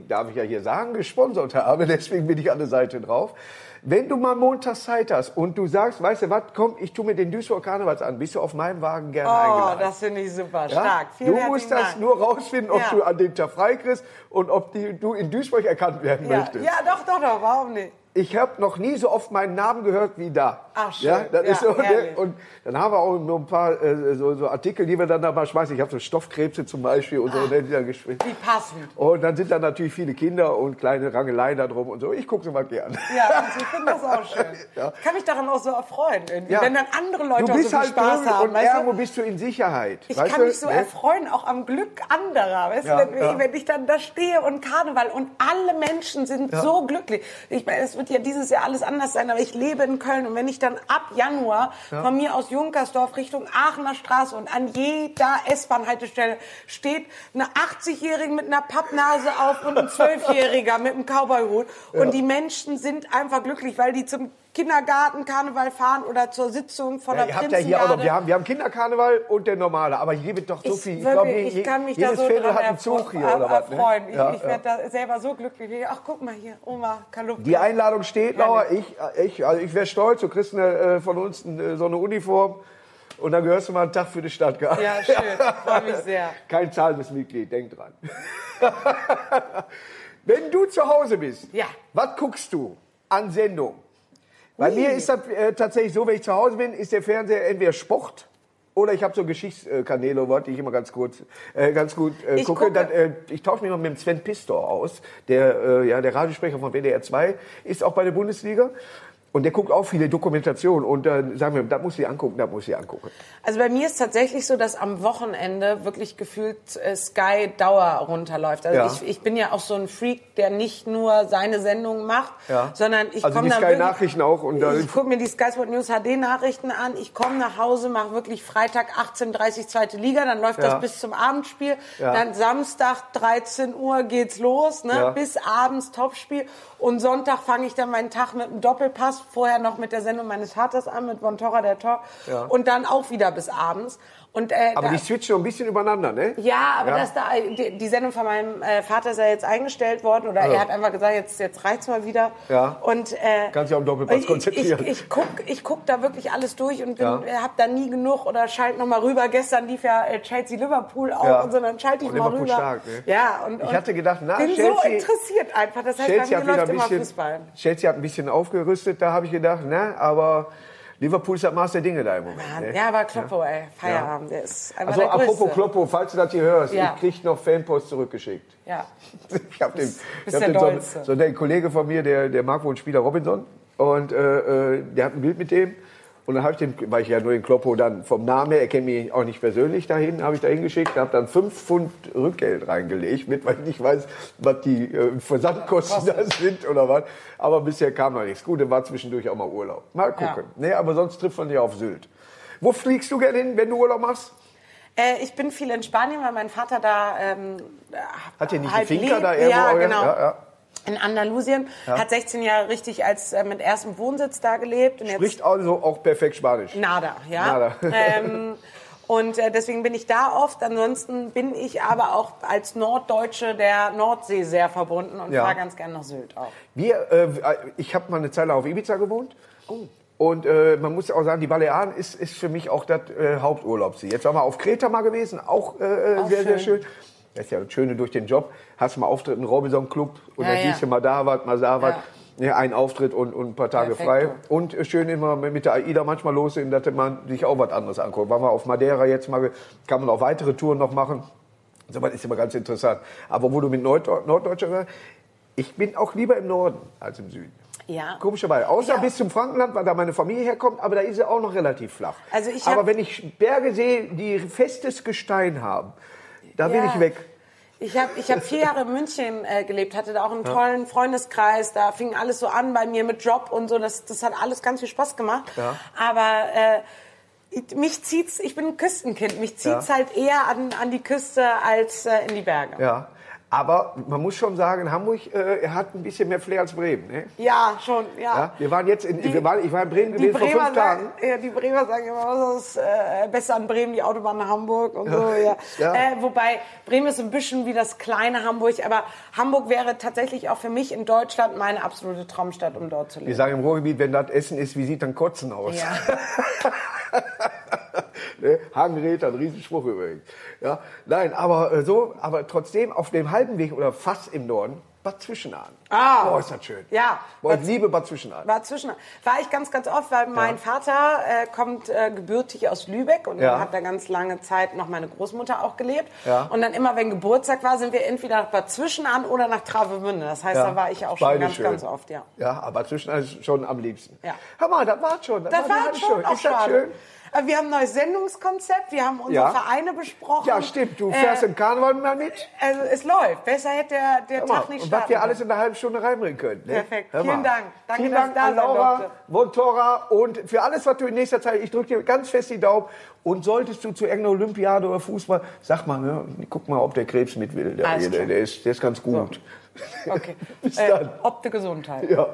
Speaker 2: darf ich ja hier sagen, gesponsert habe, deswegen bin ich an der Seite drauf. Wenn du mal montags Zeit hast und du sagst, weißt du was, komm, ich tu mir den Duisburg Karnevals an, bist du auf meinem Wagen gerne
Speaker 3: Oh,
Speaker 2: eingeladen.
Speaker 3: das finde ich super,
Speaker 2: Ja?
Speaker 3: stark. Vielen
Speaker 2: du musst das
Speaker 3: Dank.
Speaker 2: nur rausfinden, ob
Speaker 3: Ja.
Speaker 2: du an dem Tag frei kriegst und ob die, du in Duisburg erkannt werden
Speaker 3: ja,
Speaker 2: möchtest.
Speaker 3: ja, doch, doch, doch, warum nicht?
Speaker 2: ich habe noch nie so oft meinen Namen gehört wie da.
Speaker 3: Ach, schön.
Speaker 2: Ja, das
Speaker 3: Ja,
Speaker 2: ist so, ne? Und dann haben wir auch noch ein paar äh, so, so Artikel, die wir dann da mal schmeißen. Ich habe so Stoffkrebse zum Beispiel und so. ne, die dann gespielt.
Speaker 3: Wie passend.
Speaker 2: Und dann sind da natürlich viele Kinder und kleine Rangeleien da drum und so. Ich gucke sie mal gern.
Speaker 3: Ja, also ich finde das auch schön.
Speaker 2: Ja.
Speaker 3: Ich kann mich daran auch so erfreuen, irgendwie.
Speaker 2: Ja.
Speaker 3: wenn dann andere Leute
Speaker 2: Du
Speaker 3: auch
Speaker 2: bist
Speaker 3: so viel
Speaker 2: halt
Speaker 3: Spaß haben.
Speaker 2: und
Speaker 3: weißt du?
Speaker 2: irgendwo bist du in Sicherheit.
Speaker 3: Ich
Speaker 2: weißt
Speaker 3: kann
Speaker 2: du?
Speaker 3: mich so
Speaker 2: Ne?
Speaker 3: erfreuen, auch am Glück anderer. Weißt
Speaker 2: Ja,
Speaker 3: du, wenn, wenn ich dann da stehe und Karneval und alle Menschen sind so glücklich. Ich meine, es wird ja dieses Jahr alles anders sein, aber ich lebe in Köln und wenn ich dann ab Januar von mir aus Junkersdorf Richtung Aachener Straße und an jeder S-Bahn-Haltestelle steht eine 80-Jährige mit einer Pappnase auf und ein 12-Jähriger mit einem Cowboyhut. Und die Menschen sind einfach glücklich, weil die zum Kindergarten, Karneval fahren oder zur Sitzung von
Speaker 2: Ja,
Speaker 3: der
Speaker 2: ihr habt ja hier auch noch, wir haben, wir haben Kinderkarneval und der normale, aber hier wird doch so
Speaker 3: Ich,
Speaker 2: viel. Ich,
Speaker 3: wirklich,
Speaker 2: glaube,
Speaker 3: ich
Speaker 2: je-
Speaker 3: kann mich da so
Speaker 2: Viertel
Speaker 3: dran
Speaker 2: hat einen Zug hier oder was. Ne?
Speaker 3: erfreuen. Ich,
Speaker 2: Ja,
Speaker 3: ich
Speaker 2: ja.
Speaker 3: werde da selber so glücklich. Ach, guck mal hier, Oma Kalupke.
Speaker 2: Die Einladung steht, Laura. Ich, ich, also ich wäre stolz, du kriegst eine, äh, von uns eine, so eine Uniform und dann gehörst du mal einen Tag für die Stadt.
Speaker 3: Ja, schön. Freue mich sehr.
Speaker 2: Kein zahlendes Mitglied, denk dran. Wenn du zu Hause bist,
Speaker 3: Ja.
Speaker 2: was guckst du an Sendung? Bei mir ist das äh, tatsächlich so, wenn ich zu Hause bin, ist der Fernseher entweder Sport oder ich habe so Geschichtskanäle, die ich immer ganz kurz, äh, ganz gut äh,
Speaker 3: Ich
Speaker 2: gucke.
Speaker 3: gucke-
Speaker 2: Dann, äh, ich tausche mich mal mit dem Sven Pistor aus, der äh, ja der Radiosprecher von WDR 2 ist auch bei der Bundesliga. Und der guckt auch viele Dokumentationen und äh, sagen wir, das muss ich angucken, das muss ich angucken.
Speaker 3: Also bei mir ist tatsächlich so, dass am Wochenende wirklich gefühlt äh, Sky Dauer runterläuft. Also
Speaker 2: Ja.
Speaker 3: ich, ich bin ja auch so ein Freak, der nicht nur seine Sendung macht,
Speaker 2: Ja.
Speaker 3: sondern ich
Speaker 2: Also
Speaker 3: komme
Speaker 2: die
Speaker 3: dann
Speaker 2: Sky Nachrichten auch und dann-
Speaker 3: ich gucke mir die Sky Sport News HD Nachrichten an. Ich komme nach Hause, mache wirklich Freitag 18:30 zweite Liga, dann läuft
Speaker 2: Ja.
Speaker 3: das bis zum Abendspiel. Dann Samstag 13 Uhr geht's los, ne? Bis abends Topspiel. Und Sonntag fange ich dann meinen Tag mit einem Doppelpass, vorher noch mit der Sendung meines Vaters an, mit Von Torra der Tor.
Speaker 2: Ja.
Speaker 3: Und dann auch wieder bis abends. Und, äh,
Speaker 2: Aber
Speaker 3: da,
Speaker 2: die switchen ein bisschen übereinander, ne?
Speaker 3: ja, aber
Speaker 2: Ja.
Speaker 3: Das da, die, die Sendung von meinem äh, Vater ist ja jetzt eingestellt worden oder er hat einfach gesagt, jetzt, jetzt reicht's mal wieder.
Speaker 2: Ja.
Speaker 3: Und, äh,
Speaker 2: Kannst dich auf den Doppelpass
Speaker 3: ich-
Speaker 2: konzentrieren.
Speaker 3: Ich, ich, guck, ich guck da wirklich alles durch und bin,
Speaker 2: Ja.
Speaker 3: äh, hab da nie genug oder schalt noch mal rüber. Gestern lief ja äh, Chelsea Liverpool auch
Speaker 2: Ja.
Speaker 3: und so, dann schalte ich
Speaker 2: Und
Speaker 3: mal
Speaker 2: Liverpool
Speaker 3: rüber.
Speaker 2: stark, ne?
Speaker 3: Ja, und,
Speaker 2: Ich
Speaker 3: und
Speaker 2: hatte gedacht, na,
Speaker 3: bin so
Speaker 2: Chelsea-
Speaker 3: interessiert einfach. Das heißt,
Speaker 2: Chelsea
Speaker 3: bei mir läuft immer
Speaker 2: bisschen,
Speaker 3: Fußball.
Speaker 2: Chelsea hat ein bisschen aufgerüstet, da habe ich gedacht, ne, aber Liverpool ist das Maß der Dinge da im Moment.
Speaker 3: Ja,
Speaker 2: Ne?
Speaker 3: ja, aber Kloppo, ey, Feierabend, der ist einfach
Speaker 2: Also apropos. Kloppo, falls du das hier hörst,
Speaker 3: Ja.
Speaker 2: ich krieg noch Fanpost zurückgeschickt.
Speaker 3: Ja.
Speaker 2: Ich habe den, ich hab
Speaker 3: der
Speaker 2: den so, so der Kollege von mir, der, der mag wohl einen Spieler Robinson und äh, äh, der hat ein Bild mit dem und dann habe ich den, weil ich ja nur den Kloppo dann vom Namen her, er kennt mich auch nicht persönlich dahin, habe ich da hingeschickt, habe dann fünf Pfund Rückgeld reingelegt, mit, weil ich nicht weiß, was die äh, Versandkosten da sind oder was. Aber bisher kam noch nichts. Gut, dann war zwischendurch auch mal Urlaub. Mal gucken. Nee, aber sonst trifft man dich auf Sylt. Wo fliegst du gerne hin, wenn du Urlaub machst?
Speaker 3: Äh, ich bin viel in Spanien, weil mein Vater da ähm,
Speaker 2: Hat ihr nicht
Speaker 3: halt
Speaker 2: Finca
Speaker 3: lebt.
Speaker 2: da irgendwo?
Speaker 3: Ja, genau.
Speaker 2: Ja, ja.
Speaker 3: In Andalusien. Hat 16 Jahre richtig als äh, mit erstem Wohnsitz da gelebt. Und jetzt
Speaker 2: Spricht also auch perfekt Spanisch.
Speaker 3: Nada, ja.
Speaker 2: Nada.
Speaker 3: Ähm, und äh, deswegen bin ich da oft. Ansonsten bin ich aber auch als Norddeutsche der Nordsee sehr verbunden und
Speaker 2: Ja.
Speaker 3: fahre ganz gern nach Sylt auch.
Speaker 2: Wir, äh, ich habe mal eine Zeit lang auf Ibiza gewohnt. Und äh, man muss auch sagen, die Balearen ist, ist für mich auch das äh, Haupturlaubsziel. Jetzt waren wir auf Kreta mal gewesen, auch, äh,
Speaker 3: Auch
Speaker 2: sehr, sehr
Speaker 3: schön.
Speaker 2: Das ist ja das Schöne durch den Job. Hast du mal Auftritt im Robinson Club und
Speaker 3: Ja,
Speaker 2: dann
Speaker 3: ja.
Speaker 2: siehst du mal da was, mal da was. Ja, ein Auftritt und, und ein paar Tage
Speaker 3: Perfekt.
Speaker 2: frei. Und schön immer mit der AIDA manchmal los, dass man sich auch was anderes anguckt. Waren wir auf Madeira jetzt mal, kann man auch weitere Touren noch machen. So was ist immer ganz interessant. Aber wo du mit Norddeu- Norddeutscher warst, ich bin auch lieber im Norden als im Süden.
Speaker 3: Ja.
Speaker 2: Komischerweise. Außer
Speaker 3: Ja.
Speaker 2: bis zum Frankenland, weil da meine Familie herkommt, aber da ist sie auch noch relativ flach.
Speaker 3: Also ich
Speaker 2: aber wenn ich Berge sehe, die festes Gestein haben, da bin
Speaker 3: Ja.
Speaker 2: ich weg.
Speaker 3: Ich habe ich hab vier Jahre in München äh, gelebt, hatte da auch einen tollen Freundeskreis. Da fing alles so an bei mir mit Job und so. Das, das hat alles ganz viel Spaß gemacht.
Speaker 2: Ja.
Speaker 3: Aber äh, mich zieht's, ich bin ein Küstenkind, mich zieht's
Speaker 2: Ja.
Speaker 3: halt eher an, an die Küste als äh, in die Berge.
Speaker 2: Ja. Aber man muss schon sagen, Hamburg äh, hat ein bisschen mehr Flair als Bremen. Ne?
Speaker 3: Ja, schon, ja.
Speaker 2: Ja? Wir waren jetzt in,
Speaker 3: Die-
Speaker 2: wir waren, ich war in Bremen gewesen vor fünf Tagen.
Speaker 3: ja, die Bremer sagen immer, was ist äh, besser an Bremen, die Autobahn nach Hamburg und so. Ja.
Speaker 2: Ja.
Speaker 3: Äh, wobei Bremen ist ein bisschen wie das kleine Hamburg, aber Hamburg wäre tatsächlich auch für mich in Deutschland meine absolute Traumstadt, um dort zu
Speaker 2: Wir
Speaker 3: leben.
Speaker 2: sagen im Ruhrgebiet, wenn das Essen ist, wie sieht dann Kotzen aus?
Speaker 3: Ja.
Speaker 2: ne? Hagenräth, ein Riesenspruch übrigens. Ja? Nein, aber äh, so, aber trotzdem auf dem halben Weg oder fast im Norden Bad Zwischenahn.
Speaker 3: Ah.
Speaker 2: Boah, ist das schön.
Speaker 3: Ja.
Speaker 2: Boah, ich liebe Bad Zwischenahn.
Speaker 3: War zwischen war ich ganz ganz oft, weil mein Vater äh, kommt äh, gebürtig aus Lübeck und
Speaker 2: Ja.
Speaker 3: hat da ganz lange Zeit noch meine Großmutter auch gelebt.
Speaker 2: Ja.
Speaker 3: Und dann immer, wenn Geburtstag war, sind wir entweder nach Bad Zwischenahn oder nach Travemünde. Das heißt,
Speaker 2: Ja.
Speaker 3: da war ich auch schon
Speaker 2: Beide
Speaker 3: ganz
Speaker 2: schön.
Speaker 3: ganz oft, ja.
Speaker 2: Ja, aber Zwischenahn ist schon am liebsten.
Speaker 3: Ja.
Speaker 2: Hör mal, das war schon.
Speaker 3: Das war
Speaker 2: ganz
Speaker 3: schon
Speaker 2: Ist das schön?
Speaker 3: Äh, Wir haben ein neues Sendungskonzept, wir haben unsere
Speaker 2: Ja.
Speaker 3: Vereine besprochen.
Speaker 2: Ja, stimmt. Du fährst
Speaker 3: äh,
Speaker 2: im Karneval mal mit.
Speaker 3: also es läuft. Besser hätte der, der
Speaker 2: mal,
Speaker 3: Tag nicht
Speaker 2: und was
Speaker 3: starten
Speaker 2: wir alles in einer halben Stunde reinbringen können. Ne?
Speaker 3: Perfekt. Vielen. Dank. Danke,
Speaker 2: Vielen
Speaker 3: dass
Speaker 2: Dank
Speaker 3: da
Speaker 2: an Laura. Vontora und für alles, was du in nächster Zeit, ich drücke dir ganz fest die Daumen. Und solltest du zu irgendeiner Olympiade oder Fußball, sag mal, ne, guck mal, ob der Krebs mit will. Der,
Speaker 3: Alles
Speaker 2: der, der, ist, der ist ganz gut.
Speaker 3: Okay.
Speaker 2: Bis
Speaker 3: Äh,
Speaker 2: dann.
Speaker 3: Ob der Gesundheit.
Speaker 2: Ja.